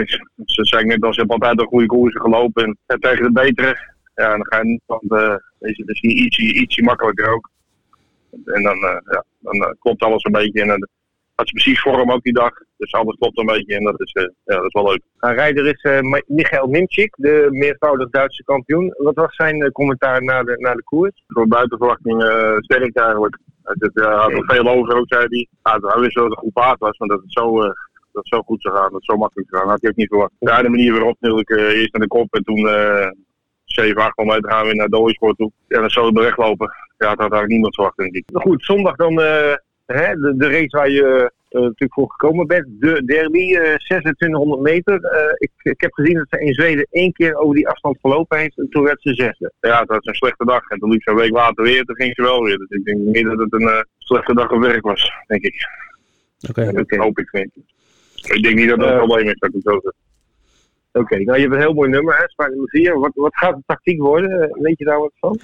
ze zei net al, ze hebben altijd een goede koersen gelopen. En, en tegen de betere. Ja, dan ga je niet, want is het misschien ietsje, ietsje makkelijker ook. En dan, ja, dan klopt alles een beetje. En, had ze precies vorm ook die dag. Dus alles klopt een beetje en dat is, uh, ja, dat is wel leuk. Een rijder is uh, Michael Nimchik, de meervoudig Duitse kampioen. Wat was zijn uh, commentaar na de, na de koers? Door buiten verwachting sterk eigenlijk. Het had er veel over ook, zei hij. Ja, hij wist wel dat het een goed paard was, maar dat het zo, dat het zo goed zou gaan, dat het zo makkelijk zou gaan, had hij ook niet verwacht. Ja, de manier waarop natuurlijk eerst naar de kop en toen 7, 800 meter gaan we naar de Ooisport toe. En dan zo weglopen. Ja, dat had eigenlijk niemand verwacht, denk ik. Goed, zondag dan Hè, de, de, race waar je uh, natuurlijk voor gekomen bent. De derby, uh, 2600 meter. Uh, ik, ik, heb gezien dat ze in Zweden één keer over die afstand gelopen heeft. En toen werd ze zesde. Ja, dat was een slechte dag. En toen liep ze een week later weer. Toen ging ze wel weer. Dus ik denk niet dat het een slechte dag op werk was, denk ik. Oké. Okay. Dat hoop ik niet. Ik denk niet dat dat een probleem is, dat ik het zo zeg. Oké, okay. nou je hebt een heel mooi nummer, hè? 4. Wat, wat gaat de tactiek worden? Weet je daar wat van?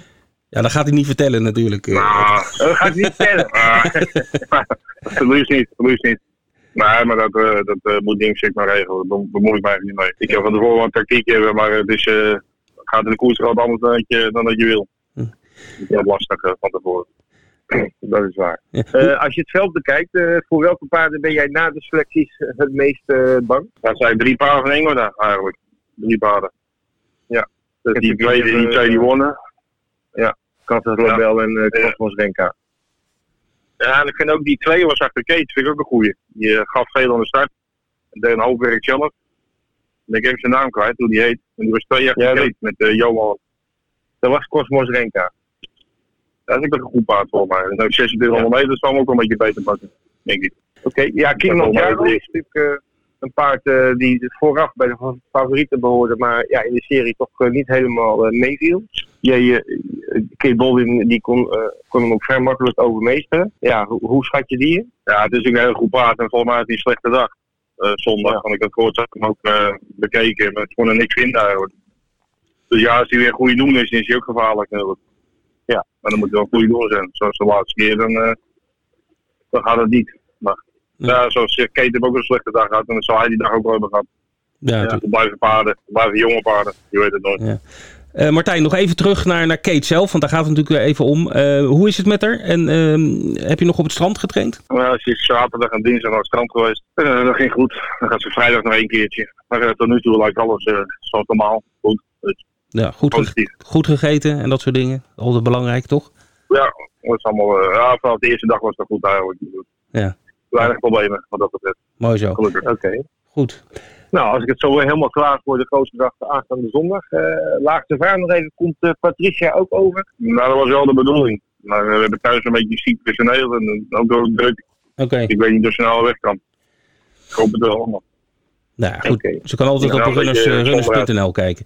Ja, dat gaat hij niet vertellen natuurlijk. Nou, dat gaat hij niet vertellen. dat liefst niet, dat niet. Nee, maar dat, uh, dat uh, moet Dimsik maar regelen. Daar bemoei ik mij niet mee. Ik heb van tevoren wel een tactiek hebben, maar het is, uh, gaat in de koers wat anders dan dat je, dan dat je wil. Hm. Dat is heel lastig van tevoren. dat is waar. Ja. als je het veld bekijkt, voor welke paarden ben jij na de selecties het meest bang? Dat zijn drie paarden van Engeland eigenlijk. Drie paarden. Ja. Dus die twee, die twee die wonnen. Ja, Katten Robel ja. en uh, Cosmos Renka. Ja, en ik vind ook die twee was achter Kate, vind ik ook een goeie. Die uh, gaf veel aan de start. En deed een hoop werk zelf. En ik heb zijn naam kwijt, hoe die heet. En die was twee jaar ja, met uh, Johan. Dat was Cosmos Renka. Dat is ook een goed paard voor mij. En ook 2600 meter, dat zal hem ook een beetje beter pakken, denk ik. Oké, okay. ja, King of is natuurlijk een paard uh, die vooraf bij de favorieten behoorde, maar ja, in de serie toch uh, niet helemaal uh, meeviel. Ja, je, Kate Baldwin die kon, uh, kon hem ook vrij makkelijk overmeesteren. Ja, hoe, hoe schat je die? Ja, het is een heel goed paard en volgens mij had hij een slechte dag. Uh, zondag, ja. want ik had heb hem ook uh, bekeken, maar het kon er niks vinden eigenlijk. Dus ja, als hij weer een goede doen is, is hij ook gevaarlijk natuurlijk. Ja, maar dan moet hij wel een goede doen zijn. Zoals de laatste keer, dan, dan gaat het niet. Maar ja, zoals Kate heeft ook een slechte dag gehad en dan zal hij die dag ook wel hebben gehad. Ja, ja blijven paarden, blijven jonge paarden, je weet het nooit. Ja. Uh, Martijn, nog even terug naar, naar Kate zelf, want daar gaat het natuurlijk even om. Uh, hoe is het met haar? En uh, heb je nog op het strand getraind? Nou, ze is zaterdag en dinsdag naar het strand geweest. dat ging goed. Dan gaat ze vrijdag nog één keertje. Maar tot nu toe lijkt alles zoals normaal. Goed. Dus, ja, goed, ge goed gegeten en dat soort dingen. Altijd belangrijk, toch? Ja, dat is allemaal, ja, vanaf de eerste dag was het goed eigenlijk. Ja. Weinig problemen wat dat betreft. Mooi zo. Gelukkig. Oké. Goed. Nou, als ik het zo weer helemaal klaar voor de grootste dag aanstaande zondag. Uh, laagste nog even, komt uh, Patricia ook over? Nou, dat was wel de bedoeling. Maar we hebben thuis een beetje ziek personeel en ook door het druk. Oké. Ik weet niet of ze nou weg kan. Ik hoop het wel allemaal. Nou, goed. Okay. Ze kan altijd op runners.nl runners kijken.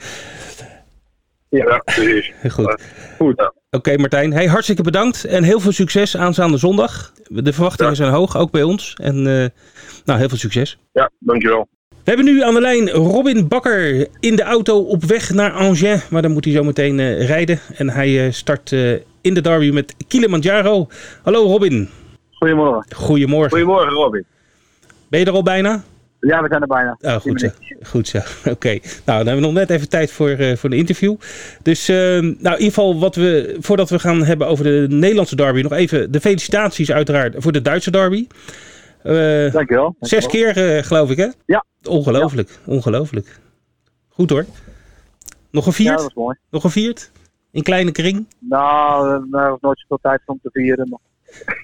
Ja, precies. goed. goed. Oké, okay, Martijn. Hey, hartstikke bedankt en heel veel succes aanstaande zondag. De verwachtingen ja. zijn hoog, ook bij ons. En uh, nou, heel veel succes. Ja, dankjewel. We hebben nu aan de lijn Robin Bakker in de auto op weg naar Angers. Maar dan moet hij zo meteen uh, rijden. En hij uh, start uh, in de derby met Kilimanjaro. Hallo Robin. Goedemorgen. Goedemorgen. Goedemorgen Robin. Ben je er al bijna? Ja, we zijn er bijna. Oh, goed zo. Goed zo. Oké. Okay. Nou, dan hebben we nog net even tijd voor, uh, voor een interview. Dus uh, nou, in ieder geval, wat we, voordat we gaan hebben over de Nederlandse derby, nog even de felicitaties uiteraard voor de Duitse derby. Uh, dankjewel, Zes keer, geloof ik, hè? Ja. Ongelooflijk, ongelooflijk. Goed hoor. Nog gevierd? Ja, dat was mooi. Nog gevierd? In kleine kring? Nou, er was nooit zoveel tijd om te vieren. Maar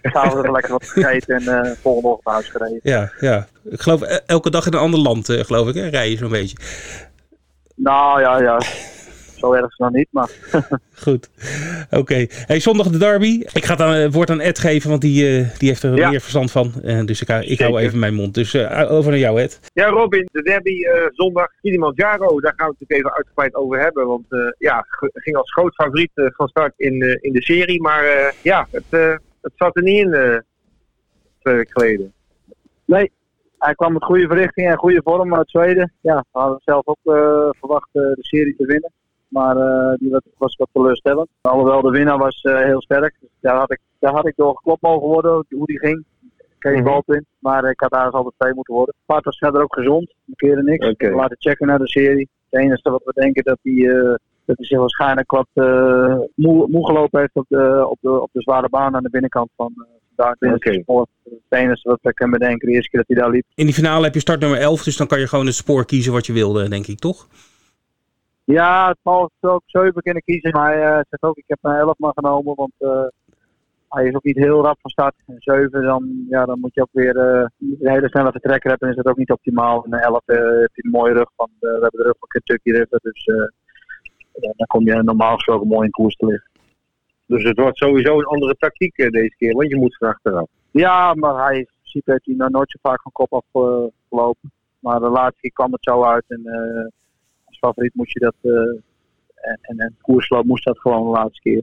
s'avonds lekker wat gegeten en uh, volgende ochtend naar huis gereden. Ja, ja. Ik geloof elke dag in een ander land, uh, geloof ik, hè? Rij je zo'n beetje. Nou ja, ja. Zo erg nog niet, maar... Goed. Oké. Okay. Hey, zondag de derby. Ik ga het aan, woord aan Ed geven, want die, uh, die heeft er ja. meer verstand van. Uh, dus ik, ik hou even mijn mond. Dus uh, over naar jou, Ed. Ja, Robin. De derby zondag Kilimanjaro. Daar gaan we het natuurlijk even uitgebreid over hebben. Want ja, ging als groot favoriet van start in, in de serie. Maar ja, het, het zat er niet in twee weken geleden. Nee, hij kwam met goede verrichting en goede vorm uit Zweden. Ja, we hadden zelf ook verwacht de serie te winnen. Maar uh, die was, was wat teleurstellend. Alhoewel de winnaar was uh, heel sterk. Dus daar, had ik, daar had ik door geklopt mogen worden, hoe die ging. Kees mm -hmm. Maar ik had daar eens altijd twee moeten worden. Paard was verder ook gezond. We keren niks. Okay. We laten checken naar de serie. Het enige wat we denken dat hij, uh, dat hij zich waarschijnlijk wat moe, moe, gelopen heeft op de, op, de, op de zware baan aan de binnenkant van, daar okay. Het enige wat ik kan bedenken de eerste keer dat hij daar liep. In die finale heb je start nummer 11, dus dan kan je gewoon het spoor kiezen wat je wilde, denk ik, toch? Ja, het zal ook 7 kunnen kiezen. Maar hij uh, zegt ook, ik heb mijn 11 maar genomen. Want uh, hij is ook niet heel rap van start. En 7, dan, ja, dan moet je ook weer uh, een hele snelle vertrekker hebben. En is dat ook niet optimaal. En 11 heb je een mooie rug. Van, we hebben de rug van Kentucky River. Dus dan kom je normaal gesproken mooi in koers te liggen. Dus het wordt sowieso een andere tactiek deze keer. Want je moet van achteraf. Ja, maar hij in principe heeft hij nou nooit zo vaak van kop afgelopen. maar de laatste keer kwam het zo uit. En favoriet moest je dat. Uh, en, en, en koersloop moest dat gewoon de laatste keer.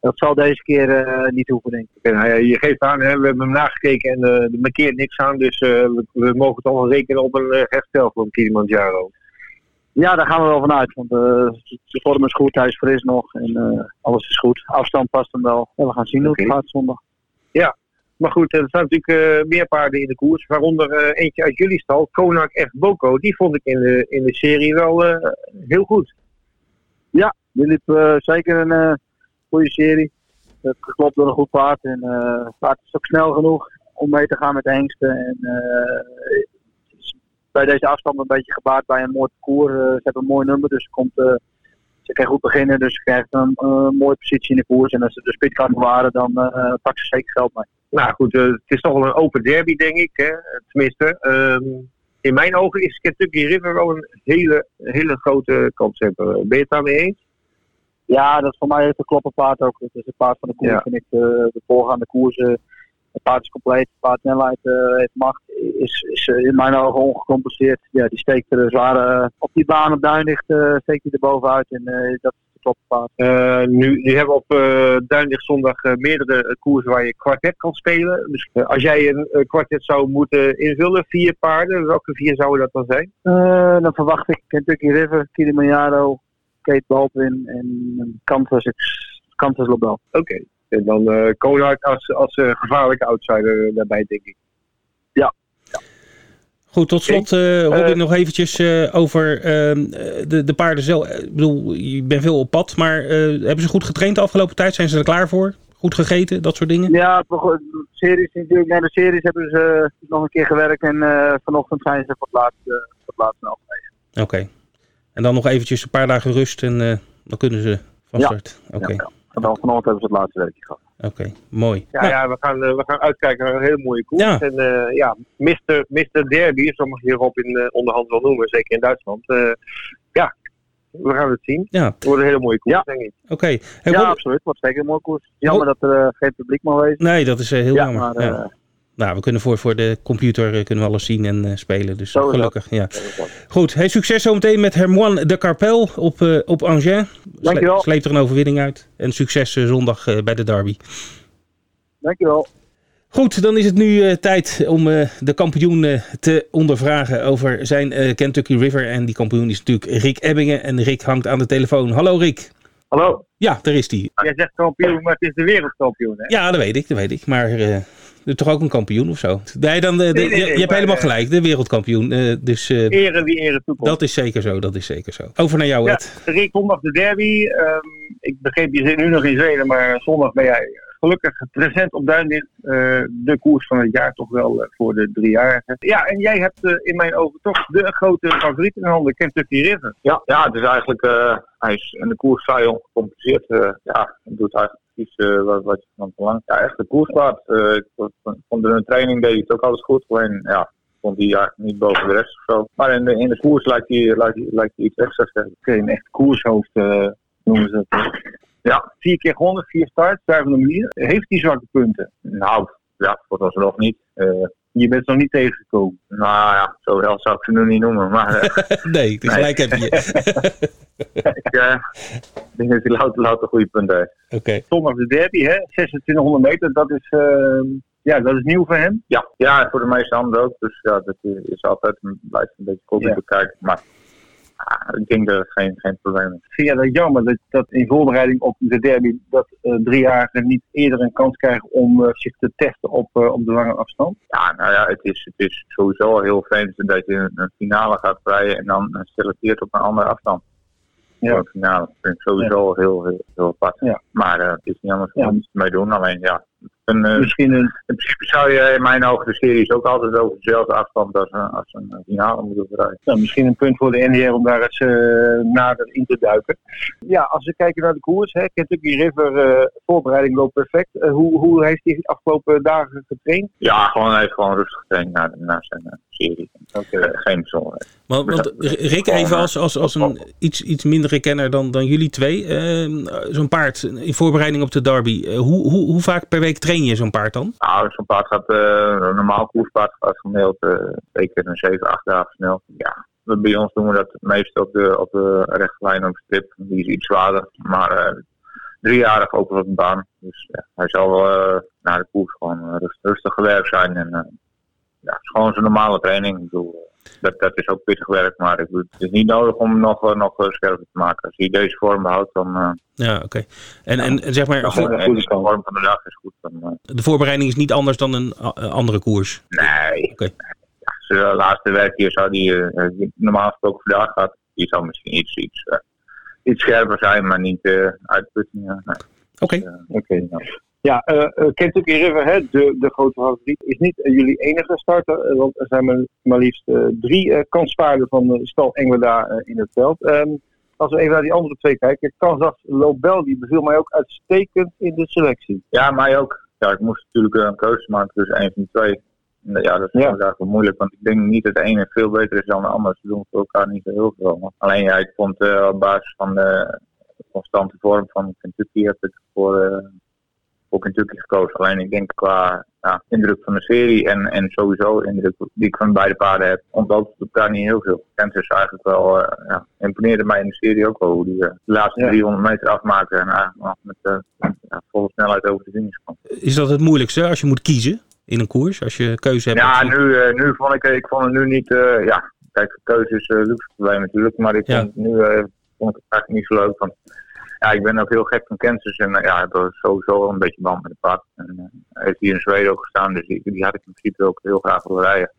Dat zal deze keer uh, niet hoeven, denk ik. Nou je geeft aan, hè, we hebben hem nagekeken en uh, er markeert niks aan. Dus we, we, mogen toch wel rekenen op een herstel van Kilimanjaro. Ja, daar gaan we wel vanuit. Want de vorm is goed, hij is fris nog en alles is goed. Afstand past hem wel. Ja, we gaan zien hoe het gaat zondag. Ja, maar goed, er staan natuurlijk uh, meer paarden in de koers. Waaronder uh, eentje uit jullie stal, Konak F. Boko. Die vond ik in de, in de serie wel uh, heel goed. Ja, die liep zeker een goede serie. Het geklopt door een goed paard. En het paard is ook snel genoeg om mee te gaan met de hengsten. En bij deze afstand een beetje gebaard bij een mooi parcours. ze hebben een mooi nummer, dus komt ze kan goed beginnen, dus ze krijgt een mooie positie in de koers. En als ze de spit kan bewaren, dan uh, pakt ze zeker geld mee. Nou goed, uh, het is toch wel een open derby, denk ik. Hè? Tenminste, um, in mijn ogen is Kentucky River wel een hele, hele grote kans hebben. Ben je het daarmee eens? Ja, dat is voor mij het kloppen paard ook. Het is een paard van de koers, ja. vind ik. De, de voorgaande koersen. Het paard is compleet, het paard snelheid uh, heeft macht, is, is uh, in mijn ogen ongecompenseerd. Ja, die steekt er zware, op die baan op Duinlicht uh, steekt hij er bovenuit. En dat kloppen paard. Uh, nu, nu hebben we op Duinlicht zondag meerdere koersen waar je kwartet kan spelen. Dus als jij een kwartet zou moeten invullen, vier paarden, welke vier zouden dat dan zijn? dan verwacht ik Kentucky River, Kilimanjaro, Kate Baldwin en Canvas, Canvas Lobel. Oké. Okay. En dan uh, Konak als, als gevaarlijke outsider daarbij, denk ik. Ja, Goed, tot slot uh, Robin uh, nog eventjes uh, over ehm, de, de paarden zelf. Ik bedoel, je bent veel op pad, maar hebben ze goed getraind de afgelopen tijd? Zijn ze er klaar voor? Goed gegeten, dat soort dingen? Ja, de series natuurlijk. Naar de series hebben ze nog een keer gewerkt en vanochtend zijn ze voor het laatste, voor het laatste Oké. Okay. En dan nog eventjes een paar dagen rust en dan kunnen ze van start. Ja. Oké. Okay. Ja, ja. Dan vanochtend hebben ze het laatste werkje gehad. Oké, mooi. Ja, nou. ja we, gaan, we gaan uitkijken naar een hele mooie koers. Ja. En uh, ja, Mr. Mr. Derby, zo mag je hierop in uh, onderhand wel noemen, zeker in Duitsland. Uh, ja, we gaan het zien. Ja. Het wordt een hele mooie koers, ja. denk ik. Oké. Okay. Hey, ja, absoluut. Het wordt zeker een mooie koers. Jammer dat er geen publiek mag wezen. Nee, dat is heel jammer. Maar, ja. Nou, we kunnen voor, voor de computer uh, kunnen we alles zien en uh, spelen. Dus Zo gelukkig. Ja. Goed, hey, succes zometeen met Hermoine de Carpel op, uh, op Angers. Dankjewel. Sleept er een overwinning uit. En succes zondag bij de derby. Dankjewel. Goed, dan is het nu uh, tijd om uh, de kampioen uh, te ondervragen over zijn Kentucky River. En die kampioen is natuurlijk Rick Ebbingen. En Rick hangt aan de telefoon. Hallo Rick. Hallo. Ja, daar is hij. Jij zegt kampioen, maar het is de wereldkampioen hè? Ja, dat weet ik, dat weet ik. Maar toch ook een kampioen of zo? Nee, dan, de, nee, nee, nee, je, hebt helemaal gelijk, de wereldkampioen. dus, ere wie ere toekomt. Dat is zeker zo, dat is zeker zo. Over naar jou, ja, Ed. Rick, zondag de derby. Um, ik begreep, je zit nu nog in Zweden, maar zondag ben jij gelukkig present op Duinlicht. Uh, de koers van het jaar toch wel uh, voor de driejarigen. Ja, en jij hebt uh, in mijn ogen toch de grote favoriet in handen, Kentucky River. Ja, ja het is eigenlijk, hij is in de koers vrij ongecompliceerd. ja, hij doet eigenlijk precies wat, wat van verlangt. Ja, echt de koerspaard. ik vond in de training deed het ook alles goed. Alleen, ja, vond hij eigenlijk niet boven de rest of zo. Maar in de, in de koers lijkt hij, lijkt lijkt hij iets extra's te hebben. Een echt koershoofd noemen ze dat. Ja, vier keer gewonnen, vier starts, zuivere manier. Heeft hij zwakke punten? Nou, ja, vooralsnog niet. Uh, je bent nog niet tegengekomen. Nou ja, zo heel zou ik ze nu niet noemen. Maar, uh, nee, gelijk heb je. ik uh, denk dat hij louter, louter goede punten heeft. Oké. Okay. Zondag de derby, hè? 2600 meter, dat is, ja, dat is nieuw voor hem. Ja, ja voor de meeste anderen ook. Dus ja, dat is altijd blijft een beetje koppig ja. bekijken. Maar ik denk dat het geen, geen probleem is. Vind je dat jammer dat, dat in voorbereiding op de derby dat uh, driejarigen niet eerder een kans krijgen om uh, zich te testen op, uh, op de lange afstand? Ja, nou ja, het is, het is sowieso heel vreemd dat je een, een finale gaat rijden en dan selecteert op een andere afstand. Ja. Een finale dat vind ik sowieso ja. heel, heel, heel apart. Ja. Maar het is niet anders om ja. mee doen. Alleen ja, een, uh, Misschien een... In principe zou je in mijn ogen de series ook altijd over dezelfde afstand als, een, als een finale moeten rijden. Nou, misschien een punt voor de NDR om daar eens uh, nader in te duiken. Ja, als we kijken naar de koers, hè, Kentucky River uh, voorbereiding loopt perfect. hoe, hoe heeft hij de afgelopen dagen getraind? Ja, gewoon even gewoon rustig getraind naar, naar zijn serie. Okay. geen bijzonderheid. Want, want Rick, even als, als, als een iets, iets mindere kenner dan, dan jullie twee. Zo'n paard in voorbereiding op de derby. hoe, hoe, hoe vaak per week train je zo'n paard dan? Nou, zo'n paard gaat, uh, een normaal koerspaard gaat gemiddeld uh, zeker een 7, 8 dagen snel. Ja, bij ons doen we dat het meest op de, op de rechte lijn op strip. Die is iets zwaarder, maar uh, driejarig ook op de baan. Dus ja, hij zal wel naar de koers gewoon rust, rustig gewerkt zijn. En ja, het is gewoon zijn normale training. Ik dat, dat is ook pittig werk, maar het is niet nodig om nog, nog scherper te maken. Als hij deze vorm behoudt, dan... Uh, ja, oké. Okay. En, ja, en zeg maar... De, de vorm van de dag is goed. Dan, uh, de voorbereiding is niet anders dan een andere koers? Nee. Oké. Okay. Ja, de laatste werk hier zou die, normaal gesproken vandaag gaat, die zou misschien iets, iets, iets scherper zijn, maar niet uitputtingen. Nee. Oké. Dus, oké. Ja, uh, Kentucky River, hè, de, de grote favoriet, is niet uh, jullie enige starter. want er zijn maar, maar liefst drie kanspaarden van de stal Engelda in het veld. Um, als we even naar die andere twee kijken. Kansas Lobel, die beviel mij ook uitstekend in de selectie. Ja, mij ook. Ja, ik moest natuurlijk een keuze maken tussen één van de twee. Ja, dat is ja. inderdaad wel moeilijk, want ik denk niet dat de ene veel beter is dan de ander. Ze doen voor elkaar niet zo heel veel. Alleen ja, ik vond op basis van de constante vorm van Kentucky heb ik voor voor Kentucky gekozen. Alleen ik denk qua ja, indruk van de serie en, en sowieso indruk die ik van beide paarden heb, ontloopt het elkaar niet heel veel. Kansas eigenlijk wel, uh, ja, imponeerde mij in de serie ook wel hoe die uh, de laatste 300 meter afmaakte en eigenlijk met ja, volle snelheid over de finish kwam. Is dat het moeilijkste als je moet kiezen in een koers, als je keuze hebt? Ja, nu, nu vond ik, ik vond het nu niet, ja, kijk, keuze is luxe probleem natuurlijk, maar ik vond, nu, vond ik het eigenlijk niet zo leuk. Want, ja, ik ben ook heel gek van Kansas en uh, ja, ik heb sowieso een beetje band met de paard. En uh, heeft hier in Zweden ook gestaan, dus die, die had ik in principe ook heel graag willen rijden.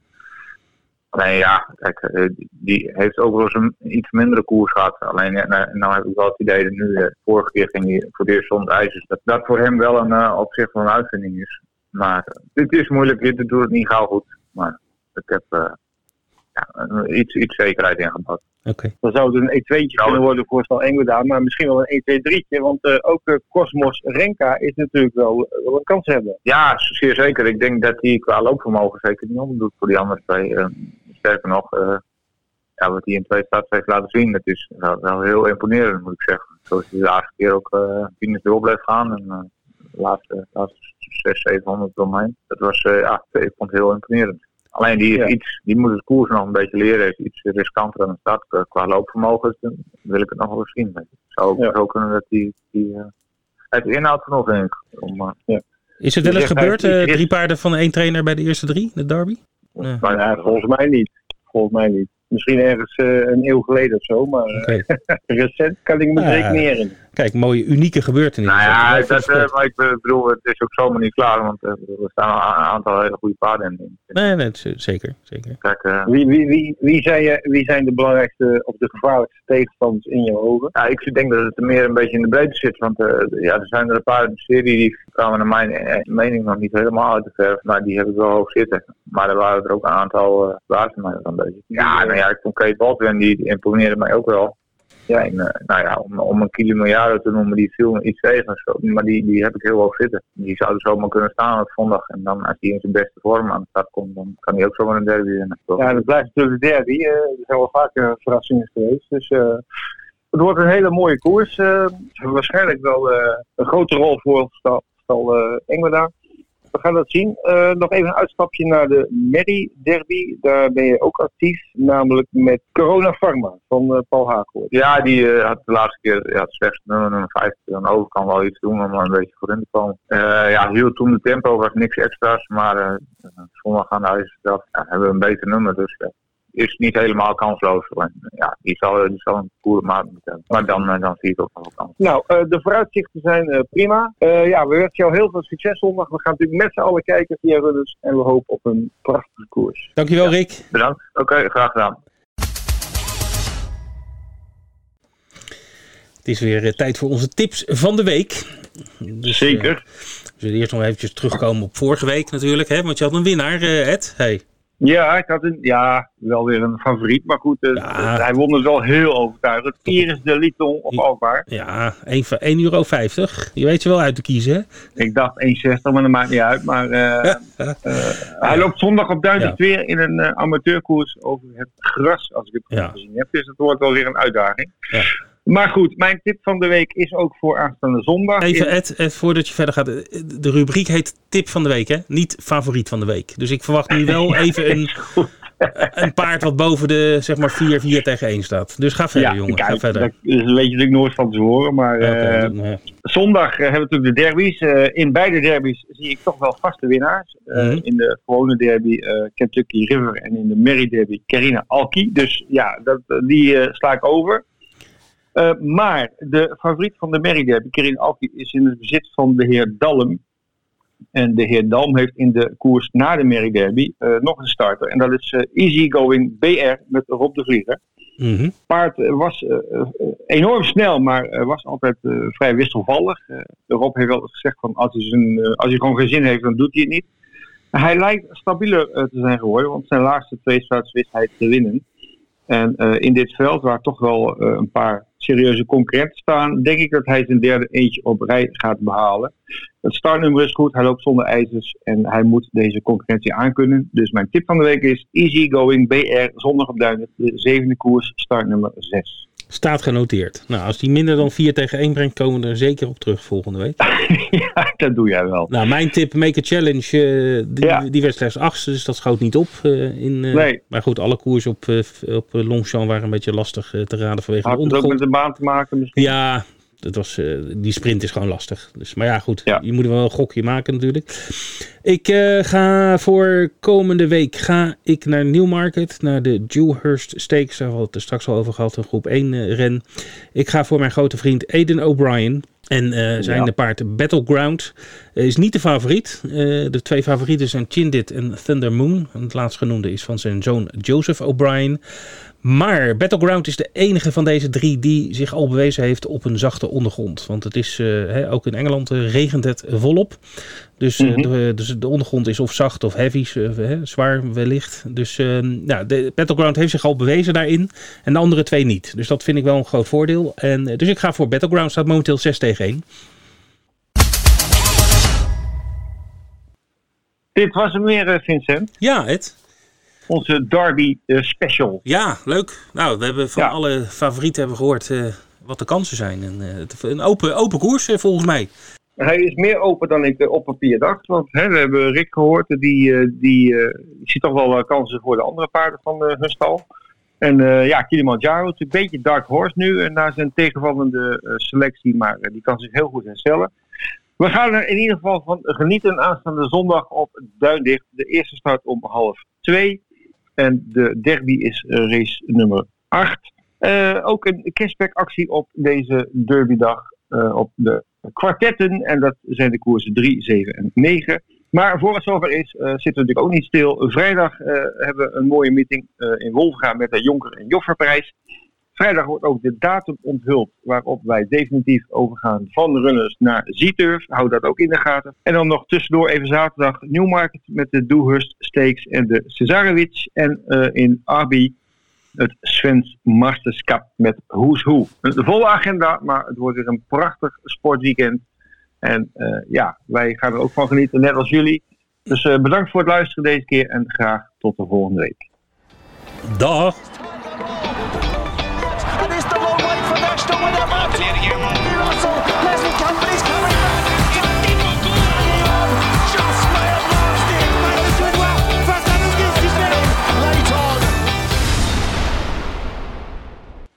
Alleen ja, kijk, uh, die heeft ook wel eens een iets mindere koers gehad. Alleen nou, nou heb ik wel het idee dat nu, de vorige keer ging hij voor het eerst zonder. Dat dat voor hem wel een, op zich wel een uitvinding is. Maar dit is moeilijk, dit doet het niet gauw goed. Maar ik heb ja, iets, iets zekerheid ingebouwd. Okay. Dan zou het een E2'tje kunnen worden voor Stal Engweda, maar misschien wel een E2-3'tje. Want uh, ook uh, Cosmos Renka is natuurlijk wel, wel, een kans hebben. Ja, zeer zeker. Ik denk dat hij qua loopvermogen zeker niet onderdoet voor die andere twee. Uh, sterker nog, ja, wat hij in twee starts heeft laten zien, dat is wel, wel, heel imponerend moet ik zeggen. Zoals hij de laatste keer ook uh, finish door bleef gaan. En de laatste, laatste 600, 700 omheen. Dat was, ja, ik vond het heel imponerend. Alleen die, is ja. iets, die moet het koers nog een beetje leren. Is iets riskanter aan de start. Qua loopvermogen dan wil ik het nog wel eens zien. Het zou ook zo kunnen dat die, die uh, het inhoud genoeg denk ik. Om, uh, ja. Is het wel eens gebeurd, uh, drie paarden van één trainer bij de eerste drie, de derby? Nee. Maar ja, volgens mij niet. Volgens mij niet. Misschien ergens uh, een eeuw geleden of zo, maar okay. recent kan ik me ja. zeker niet herinneren. Kijk, mooie, unieke gebeurtenissen. Nou ja, dat, uh, maar ik bedoel, het is ook zomaar niet klaar, want uh, er staan een aantal hele goede paarden in. Nee, nee, zeker. zeker. Kijk, uh, Wie, wie, wie, wie, zijn je, wie zijn de belangrijkste of de gevaarlijkste tegenstanders in je ogen? ja, ik denk dat het er meer een beetje in de breedte zit, want uh, ja, er zijn er een paar in de serie die kwamen naar mijn eh, mening nog niet helemaal uit de verf, maar die heb ik wel hoog zitten. Maar er waren er ook een aantal uh, mij een beetje. Ja, nou ja, vond Kate Baldwin, die, imponeerde mij ook wel. Ja, en, uh, nou ja, om, om een Kilimanjaro te noemen, die viel iets tegen. Maar die, die heb ik heel hoog zitten. Die zouden zomaar kunnen staan op zondag. En dan als hij in zijn beste vorm aan de start komt, dan kan hij ook zomaar een derby winnen. Ja, dat blijft natuurlijk de derby. Uh, er zijn wel vaker verrassingen geweest. Dus uh, het wordt een hele mooie koers. Waarschijnlijk wel een grote rol voor Engweda. We gaan dat zien. Uh, nog even een uitstapje naar de Merry Derby. Daar ben je ook actief. Namelijk met Corona Pharma van uh, Paul Haaghoort. Ja, die uh, had de laatste keer ja, het slechtste nummer, nummer 50. Dan over kan wel iets doen om er een beetje voor in te komen. ja, hield toen de tempo, was niks extra's. Maar zondag aan de IJzerstad ja, hebben we een beter nummer. Dus is niet helemaal kansloos. Ja, die zal, die zal een goede maat moeten hebben. Maar dan, dan zie ik ook nog wel kans. Nou, uh, de vooruitzichten zijn uh, prima. Uh, ja, we wensen jou heel veel succes zondag. We gaan natuurlijk met z'n allen kijken via Rudders. En we hopen op een prachtige koers. Dankjewel, ja. Rick. Bedankt. Oké, okay, graag gedaan. Het is weer tijd voor onze tips van de week. Dus, Zeker. we zullen eerst nog eventjes terugkomen op vorige week natuurlijk. Hè? Want je had een winnaar, Ed. Hey. Ja, ik had een, ja, wel weer een favoriet. Maar goed, uh, ja. hij won het wel heel overtuigend. Iris de Liton op Alkmaar. Ja, 1,50 euro. Je weet je wel uit te kiezen, hè? Ik dacht 1,60, maar dat maakt niet uit. Maar uh, ja. uh, hij loopt zondag op Duitsland ja. weer in een amateurkoers over het gras, als ik het goed gezien heb. Dus het wordt wel weer een uitdaging. Maar goed, mijn tip van de week is ook voor aanstaande zondag. Even Ed, Ed, voordat je verder gaat. De rubriek heet tip van de week, hè? Niet favoriet van de week. Dus ik verwacht nu wel even een, een paard wat boven de zeg maar 4, 4 tegen 1 staat. Dus ga verder, ja, jongen. Kijk, ga verder. Dat weet je natuurlijk nooit van tevoren. Maar okay, uh, ja. zondag hebben we natuurlijk de derbies. Uh, in beide derbies zie ik toch wel vaste winnaars. Mm -hmm. In de gewone derby Kentucky River en in de Merry derby Carina Alki. Dus ja, dat, die sla ik over. Uh, maar de favoriet van de Merry Derby, Kerin Alki, is in het bezit van de heer Dalm. En de heer Dalm heeft in de koers na de Merry Derby uh, nog een starter. En dat is uh, Easygoing BR met Rob de Vlieger. Mm -hmm. paard was enorm snel, maar was altijd vrij wisselvallig. Rob heeft wel gezegd van als hij, zijn, als hij gewoon geen zin heeft, dan doet hij het niet. Hij lijkt stabieler te zijn geworden, want zijn laatste twee starts wist hij te winnen. En in dit veld, waar toch wel een paar serieuze concurrenten staan, denk ik dat hij zijn derde eentje op rij gaat behalen. Het startnummer is goed, hij loopt zonder ijzers en hij moet deze concurrentie aankunnen. Dus mijn tip van de week is Easy Going BR zondag op Duinen, de zevende koers, startnummer 6. Staat genoteerd. Nou, als die minder dan 4 tegen 1 brengt, komen we er zeker op terug volgende week. ja, dat doe jij wel. Nou, mijn tip, make a challenge, uh, die, ja. die werd slechts achtste, dus dat schoot niet op. Uh, in, uh, nee. Maar goed, alle koers op, op Longchamp waren een beetje lastig te raden vanwege Had de ondergrond. het ook met de baan te maken misschien? Ja, dat was, uh, die sprint is gewoon lastig. Dus, maar ja, goed. Ja. Je moet er wel een gokje maken natuurlijk. Ik uh, ga voor komende week ga ik naar Newmarket. Naar de Dewhurst Stakes. Daar hadden we het er straks al over gehad. Een groep 1 uh, ren. Ik ga voor mijn grote vriend Aiden O'Brien. En uh, zijn ja. de paard Battleground uh, is niet de favoriet. Uh, de twee favorieten zijn Chindit en Thunder Moon. En het laatstgenoemde is van zijn zoon Joseph O'Brien. Maar Battleground is de enige van deze drie die zich al bewezen heeft op een zachte ondergrond. Want het is, he, ook in Engeland regent het volop. Dus, mm -hmm. de, dus de ondergrond is of zacht of heavy, he, zwaar wellicht. Dus ja, de Battleground heeft zich al bewezen daarin. En de andere twee niet. Dus dat vind ik wel een groot voordeel. En, dus ik ga voor Battleground. Staat momenteel 6 tegen 1. Dit was hem weer, Vincent. Ja, Ed. Onze Derby uh, special. Ja, leuk. Nou, we hebben van ja. alle favorieten hebben gehoord uh, wat de kansen zijn. En, uh, een open, open koers volgens mij. Hij is meer open dan ik op papier dacht. Want hè, we hebben Rick gehoord, die, die ziet toch wel kansen voor de andere paarden van hun stal. En ja, Kilimanjaro is een beetje dark horse nu. En na zijn tegenvallende selectie, maar die kan zich heel goed herstellen. We gaan er in ieder geval van genieten aanstaande zondag op Duindicht. De eerste start om half twee. En de derby is race nummer 8. Uh, ook een cashback actie op deze derbydag uh, op de kwartetten. En dat zijn de koersen 3, 7 en 9. Maar voor het zover is, zitten we natuurlijk ook niet stil. Vrijdag hebben we een mooie meeting in Wolfga met de Jonker en Jofferprijs. Vrijdag wordt ook de datum onthuld waarop wij definitief overgaan van runners naar Z-Turf. Hou dat ook in de gaten. En dan nog tussendoor even zaterdag Newmarket met de Dewhurst Stakes en de Cesarewitz. En uh, in Arby het Svens Masters Cup met Who's Who. De volle agenda, maar het wordt weer een prachtig sportweekend. En uh, ja, wij gaan er ook van genieten, net als jullie. Dus uh, bedankt voor het luisteren deze keer en graag tot de volgende week. Dag!